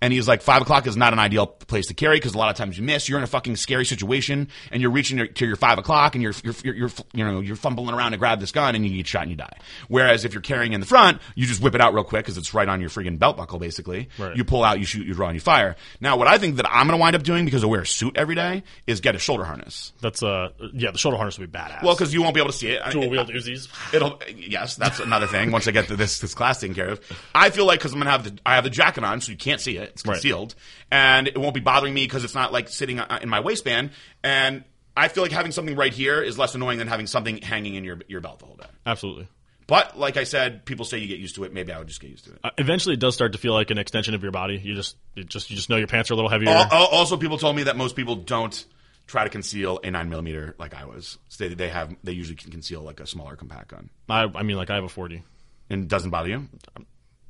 And he's like, five o'clock is not an ideal place to carry because a lot of times you miss. You're in a fucking scary situation and you're reaching your, to your five o'clock and you're, you're, you're, you're, you know, you're fumbling around to grab this gun and you get shot and you die. Whereas if you're carrying in the front, you just whip it out real quick because it's right on your friggin' belt buckle, basically. Right. You pull out, you shoot, you draw, and you fire. Now, what I think that I'm going to wind up doing because I wear a suit every day is get a shoulder harness. That's uh, yeah. The shoulder harness would be badass. Well, because you won't be able to see it. Dual wield Uzis. It'll yes, that's another thing. Once I get this this class taken care of, I feel like because I'm gonna have the I have the jacket on, so you can't see it. It's Right. concealed, and it won't be bothering me because it's not like sitting uh, in my waistband. And I feel like having something right here is less annoying than having something hanging in your your belt the whole day. Absolutely. But like I said, people say you get used to it. Maybe I would just get used to it. Uh, eventually, it does start to feel like an extension of your body. You just, just, you just know your pants are a little heavier. Al- al- Also, people told me that most people don't try to conceal a nine millimeter like I was. So they, they have they usually can conceal like a smaller compact gun, I, I mean, like I have a forty. and it doesn't bother you.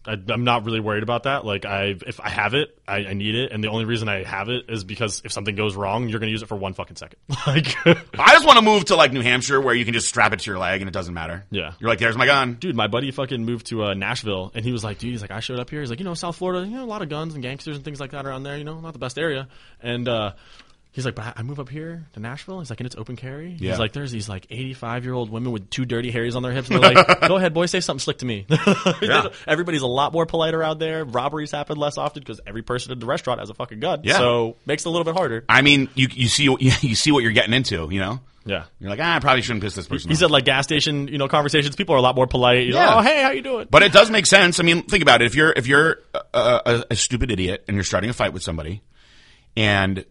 I, I'm not really worried about that. Like I, if I have it, I, I need it, and the only reason I have it is because if something goes wrong, you're going to use it for one fucking second. like, I just want to move to like New Hampshire where you can just strap it to your leg and it doesn't matter. Yeah. You're like, there's my gun. dude, my buddy fucking moved to uh, Nashville, and he was like, dude, he's like, I showed up here. He's like, you know, South Florida, you know, a lot of guns and gangsters and things like that around there. You know, not the best area. And uh, he's like, but I- move up here to Nashville. He's like, and it's open carry. Yeah. He's like, there's these like 85 year old women with two dirty hairs on their hips. And they're like, go ahead, boy, say something slick to me. Yeah. Everybody's a lot more polite around there. Robberies happen less often because every person in the restaurant has a fucking gun. Yeah. So makes it a little bit harder. I mean, you you see you see what you're getting into, you know. Yeah. You're like, ah, I probably shouldn't piss this person. He off. said like gas station, you know, conversations. People are a lot more polite. You know, Yeah. oh hey, how you doing? But it does make sense. I mean, think about it. If you're if you're a, a, a stupid idiot and you're starting a fight with somebody, and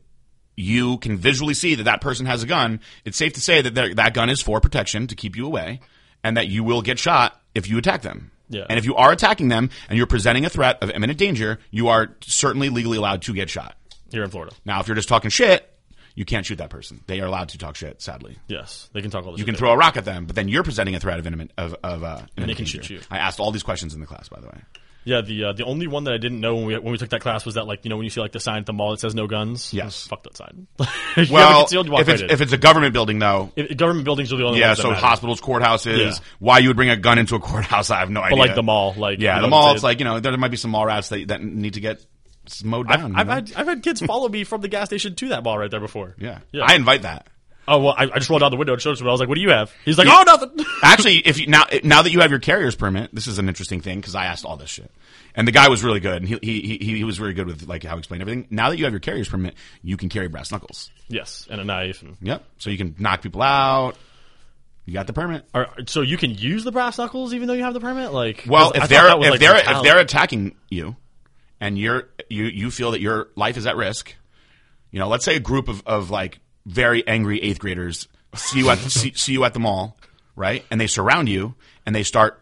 you can visually see that that person has a gun, it's safe to say that that gun is for protection to keep you away, and that you will get shot if you attack them. Yeah. And if you are attacking them and you're presenting a threat of imminent danger, you are certainly legally allowed to get shot. Here in Florida. Now, if you're just talking shit, you can't shoot that person. They are allowed to talk shit. Sadly. Yes, they can talk all this. You can throw a rock at them, but then you're presenting a threat of imminent of of uh, they can danger. shoot you. I asked all these questions in the class, by the way. Yeah, the uh, the only one that I didn't know when we when we took that class was that like you know when you see like the sign at the mall that says no guns. Yes. fuck that sign. if Well, concealed, you if it's in. if it's a government building, though, If- government buildings are the only yeah. So hospitals, courthouses. Yeah. Why you would bring a gun into a courthouse? I have no idea. But like the mall, like yeah, you the mall. it's- like you know there might be some mall rats that that need to get mowed I've, down. I've had I've had kids follow me from the gas station to that mall right there before. yeah. yeah. I invite that. Oh well, I, I just rolled out the window and showed it to him. I was like, "What do you have?" He's like, "Oh, nothing." Actually, if you now now that you have your carrier's permit, this is an interesting thing because I asked all this shit, and the guy was really good, and he he he, he was very good with like how he explained everything. Now that you have your carrier's permit, you can carry brass knuckles. yes, and a knife. And, Yep. So you can knock people out. You got the permit. Are- so you can use the brass knuckles even though you have the permit. Like, Well, I if thought they're that was, if like, they're if they're attacking you, and you're you you feel that your life is at risk, you know, let's say a group of, of like very angry eighth graders see you at see, see you at the mall, right? And they surround you and they start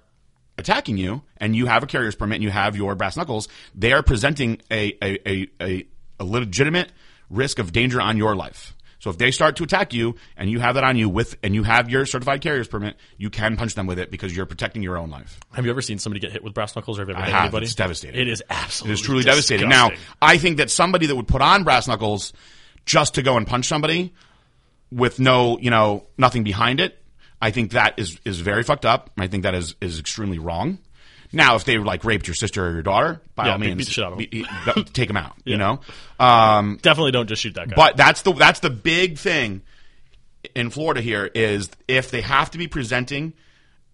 attacking you, and you have a carrier's permit and you have your brass knuckles. They are presenting a a, a, a, a legitimate risk of danger on your life. So if they start to attack you and you have that on you with and you have your certified carrier's permit, you can punch them with it because you're protecting your own life. have you ever seen somebody get hit with brass knuckles or have you ever I hit have. anybody? It's devastating. It is absolutely. It is truly devastating. Now. I think that somebody that would put on brass knuckles just to go and punch somebody with no, you know, nothing behind it, I think that is is very fucked up. I think that is is extremely wrong. Now, if they like raped your sister or your daughter, by Yeah, all means, beat the shit out of 'em. be- be- take them out. You know, um, Definitely don't just shoot that guy. but that's the that's the big thing in Florida here is if they have to be presenting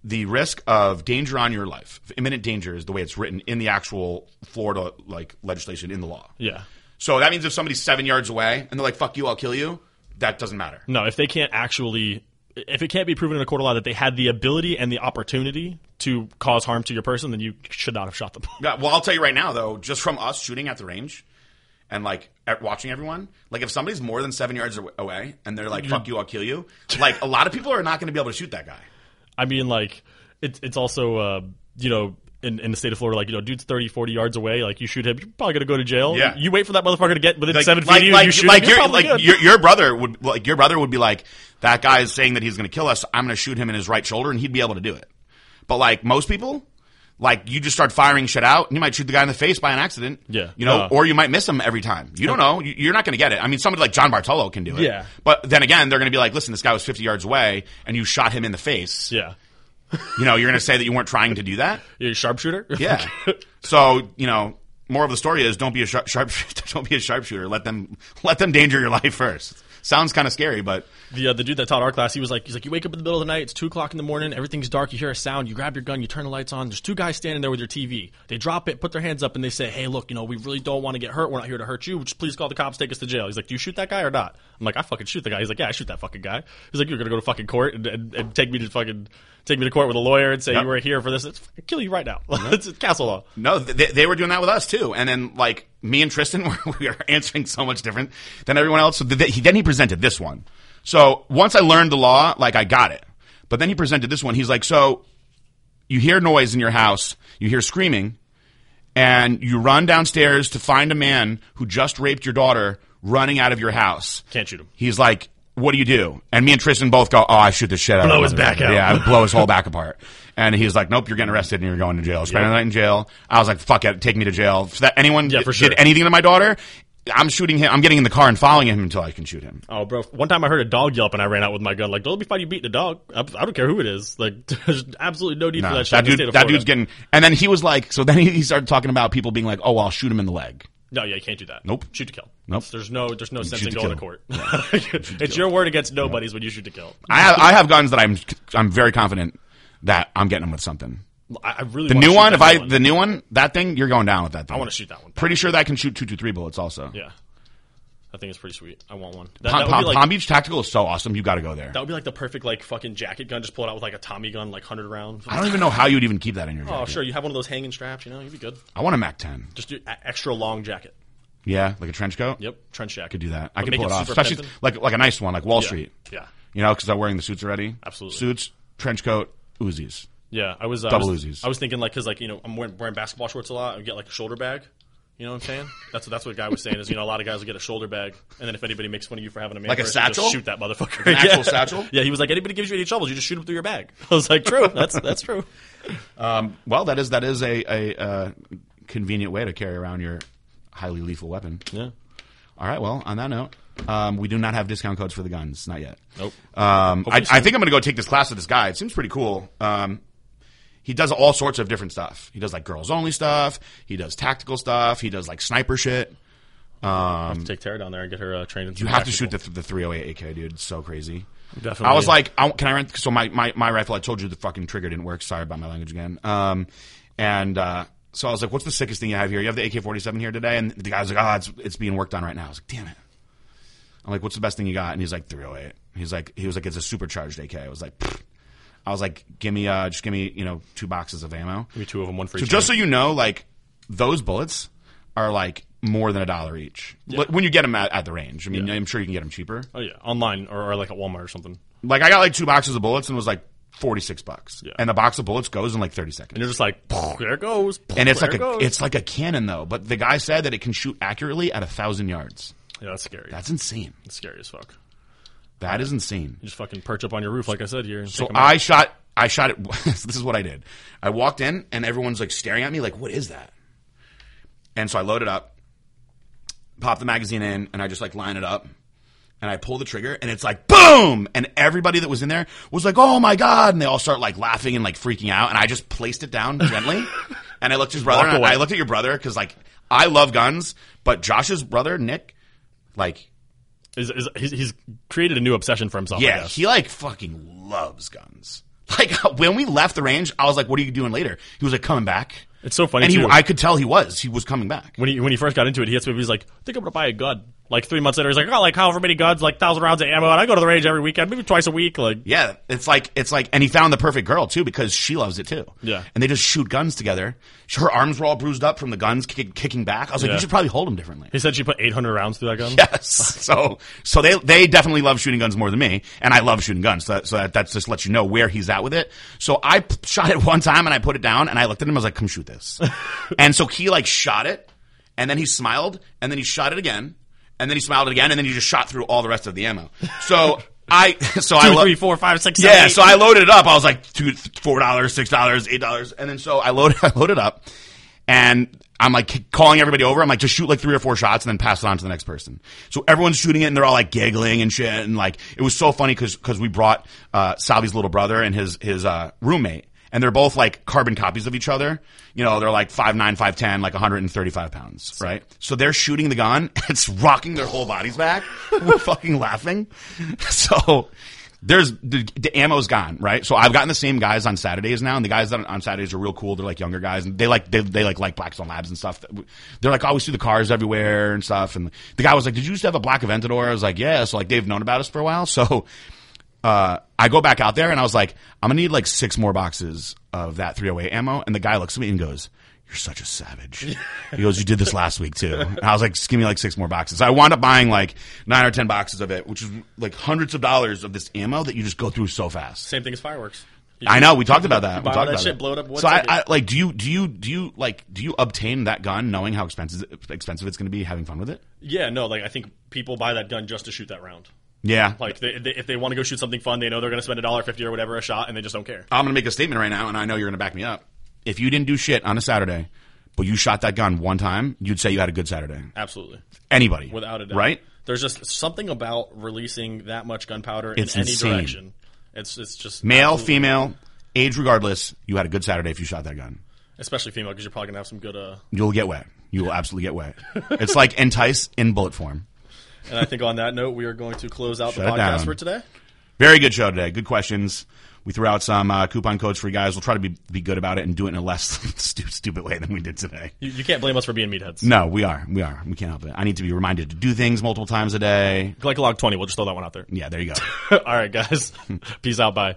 the risk of danger on your life, imminent danger is the way it's written in the actual Florida like legislation in the law. yeah. So that means if somebody's seven yards away and they're like "fuck you, I'll kill you," that doesn't matter. No, if they can't actually, if it can't be proven in a court of law that they had the ability and the opportunity to cause harm to your person, then you should not have shot them. Yeah, well, I'll tell you right now though, just from us shooting at the range and like at watching everyone, like if somebody's more than seven yards away and they're like "fuck you, I'll kill you," like a lot of people are not going to be able to shoot that guy. I mean, like, it's it's also, uh, you know, in, in the state of Florida, like, you know, dude's 30, 40 yards away, like, you shoot him, you're probably going to go to jail. Yeah. You wait for that motherfucker to get within like, seven feet like, of you, like, you shoot like him, your like good. your, your brother would like your brother would be like that guy is saying that he's going to kill us. I'm going to shoot him in his right shoulder, and he'd be able to do it. But like most people, like you just start firing shit out, and you might shoot the guy in the face by an accident. Yeah. you know, Uh, or you might miss him every time. You don't know. You- You're not going to get it. I mean, somebody like John Bartolo can do it. Yeah. But then again, they're going to be like, listen, this guy was 50 yards away, and you shot him in the face. yeah. You know, you're going to say that you weren't trying to do that. You're a sharpshooter? Yeah. so you know, more of the story is don't be a sharp, sharp don't be a sharpshooter. Let them let them danger your life first. Sounds kind of scary, but The uh, the dude that taught our class, he was like, he's like, you wake up in the middle of the night, it's two o'clock in the morning, everything's dark, you hear a sound, you grab your gun, you turn the lights on. There's two guys standing there with your TV. They drop it, put their hands up, and they say, hey, look, you know, we really don't want to get hurt. We're not here to hurt you. Just please call the cops, take us to jail. He's like, do you shoot that guy or not? I'm like, I fucking shoot the guy. He's like, yeah, I shoot that fucking guy. He's like, you're gonna go to fucking court and, and, and take me to fucking take me to court with a lawyer and say Yep. you were here for this. It's fucking kill you right now. it's castle law. no, they, they were doing that with us too. And then like me and Tristan, were, we are answering so much different than everyone else. So th- he, then he presented this one. So once I learned the law, like I got it. But then he presented this one. He's like, so you hear noise in your house, you hear screaming, and you run downstairs to find a man who just raped your daughter running out of your house. Can't shoot him. He's like, "What do you do?" And me and Tristan both go, "Oh, I shoot the shit out Blow of his him." back out. Yeah, I blow his whole back apart. And he's like, "Nope, you're getting arrested and you're going to jail. Spend the night in jail." I was like, "Fuck it, take me to jail." If that anyone Yeah, for did anything to my daughter, I'm shooting him. I'm getting in the car and following him until I can shoot him. Oh, bro! One time I heard a dog yelp and I ran out with my gun. Like, don't be me find you beating the dog. I, I don't care who it is. Like, there's absolutely no need for that shit. that dude, that dude's getting. And then he was like, so then he he started talking about people being like, "Oh, well, I'll shoot him in the leg." No, yeah, you can't do that. Nope. Shoot to kill. Nope. There's no, there's no sense in going to kill. court. it's your word against nobody's when you shoot to kill. I have I have guns that I'm I'm very confident that I'm getting them with something. I, I really The new one, if I one. the new one, that thing, you're going down with that thing. I want to shoot that one. Pretty sure that can shoot two two three bullets. Also, Yeah, I think it's pretty sweet. I want one. That, Palm, that would Palm, be like Palm Beach Tactical is so awesome. You got to go there. that would be like the perfect like fucking jacket gun. Just pull it out with like a Tommy gun, like hundred rounds. I don't even know how you'd even keep that in your jacket. Oh, sure. You have one of those hanging straps. You know, you'd be good. I want a Mac 10. Just do a- extra long jacket. Yeah, like a trench coat. Yep, trench jacket. Could do that. I But could pull it, off, especially like like a nice one, like Wall Yeah. Street. Yeah, You know, because I'm wearing the suits already. Absolutely. Suits, trench coat, Uzis. yeah. I was uh, Double I was, Uzis. I was thinking like because like you know I'm wearing, wearing basketball shorts a lot. I get like a shoulder bag. You know what I'm saying? That's what that's what a guy was saying. Is you know a lot of guys will get a shoulder bag, and then if anybody makes fun of you for having a man, Like a purse, you just satchel? shoot that motherfucker. An actual Yeah. satchel? Yeah, he was like anybody gives you any troubles, you just shoot them through your bag. I was like, true. That's that's true. Um, well, that is that is a, a uh, convenient way to carry around your highly lethal weapon. Yeah. All right. Well, on that note, um, we do not have discount codes for the guns, not yet. Nope. Um, I, I think I'm going to go take this class with this guy. It seems pretty cool. Um, he does all sorts of different stuff. He does like girls only stuff. He does tactical stuff. He does like sniper shit. Um, have to take Tara down there and get her uh, trained. You some have to shoot the, the 308 AK, dude. It's so crazy. Definitely. I was like, I, can I rent? So my, my, my rifle, I told you the fucking trigger didn't work. Sorry about my language again. Um, and, uh, so I was like, what's the sickest thing you have here? You have the AK 47 here today? And the guy's like, oh, it's, it's being worked on right now. I was like, damn it. I'm like, what's the best thing you got? And he's like, 308. He's like, he was like, it's a supercharged AK. I was like, Pfft. I was like, give me, uh, just give me, you know, two boxes of ammo. Give me two of them, one for So each. just so you know, like those bullets are like more than a dollar each But when you get them at, at the range. I mean, I'm sure you can get them cheaper. oh yeah, online or, or like at Walmart or something. Like I got like two boxes of bullets and it was like 46 bucks. Yeah. And the box of bullets goes in like 30 seconds. And you're just like, there it goes. And it's like it a goes. it's like a cannon though. But the guy said that it can shoot accurately at a thousand yards. yeah, that's scary. That's insane. That's scary as fuck. That is insane. You just fucking perch up on your roof, like I said here. So take 'em out. I shot I shot it this is what I did. I walked in and everyone's like staring at me like, what is that? And so I loaded up, pop the magazine in, and I just like line it up. and I pull the trigger, and it's like boom, and everybody that was in there was like, "Oh my god!" and they all start like laughing and like freaking out, and I just placed it down gently, and I looked at his brother, and away. I looked at your brother because like I love guns, but Josh's brother Nick, like Is, is, he's, he's created a new obsession for himself. I yeah, guess. he like fucking loves guns. Like when we left the range, I was like, "What are you doing later?" He was like, "Coming back." It's so funny and he, too. I could tell he was. He was coming back. when he when he first got into it, he hits me. He's like, "I think I'm gonna buy a gun." Like three months later, he's like, "Oh, like however many guns, like thousand rounds of ammo, and I go to the range every weekend, maybe twice a week." Like, Yeah, it's like it's like, and he found the perfect girl too because she loves it too. Yeah. and they just shoot guns together. Her arms were all bruised up from the guns kick, kicking back. I was like, Yeah. you should probably hold them differently. he said she put 800 rounds through that gun. Yes, so so they they definitely love shooting guns more than me, and I love shooting guns. So that, so that, that just lets you know where he's at with it. So I shot it one time and I put it down and I looked at him. And I was like, "Come shoot this," and so he like shot it, and then he smiled, and then he shot it again, and then he smiled again, and then he just shot through all the rest of the ammo. So I so I Two, lo- three, four, five, six, seven, yeah, eight. so I loaded it up. I was like two, four dollars, six dollars, eight dollars, and then so I loaded, I loaded up, and I'm like calling everybody over. I'm like, just shoot like three or four shots and then pass it on to the next person. So everyone's shooting it and they're all like giggling and shit, and like it was so funny because because we brought uh, Salvi's little brother and his his uh, roommate. And they're both like carbon copies of each other. You know, they're like five nine, five ten, like 135 pounds, right? So they're shooting the gun. It's rocking their whole bodies back. We're fucking laughing. So there's the, the ammo's gone, right? So I've gotten the same guys on Saturdays now, and the guys that are on Saturdays are real cool. They're like younger guys, and they like they, they like like Blackstone Labs and stuff. They're like always through the cars everywhere and stuff. And the guy was like, "Did you used to have a Black Aventador?" I was like, "Yeah." So like they've known about us for a while. So uh, I go back out there and I was like, "I'm gonna need like six more boxes of that 308 ammo." And the guy looks at me and goes. You're such a savage. He goes, you did this last week too. And I was like, just give me like six more boxes. So I wound up buying like nine or ten boxes of it, which is like hundreds of dollars of this ammo that you just go through so fast. Same thing as fireworks. You I know we talked about that. We talked that about shit, that. blow it up So I. I like, do you do you do you like do you obtain that gun knowing how expensive expensive it's going to be, having fun with it? Yeah, no, like I think people buy that gun just to shoot that round. Yeah, Like they, they, if they want to go shoot something fun, they know they're going to spend a dollar fifty or whatever a shot, and they just don't care. I'm going to make a statement right now, and I know you're going to back me up. If you didn't do shit on a Saturday, but you shot that gun one time, you'd say you had a good Saturday. Absolutely, Anybody, without a doubt. right? There's just something about releasing that much gunpowder It's in any insane. direction. It's it's just Male, absolutely- female, age regardless, you had a good Saturday if you shot that gun. especially female, because you're probably gonna have some good. Uh, You'll get wet. You will absolutely get wet. it's like entice in bullet form. And I think on that note, we are going to close out Shut the podcast for today. Very good show today. Good questions. We threw out some uh, coupon codes for you guys. We'll try to be, be good about it and do it in a less stu- stupid way than we did today. You, you can't blame us for being meatheads. No, we are. We are. We can't help it. I need to be reminded to do things multiple times a day. Like log twenty, we'll just throw that one out there. Yeah, there you go. All right, guys. Peace out. Bye.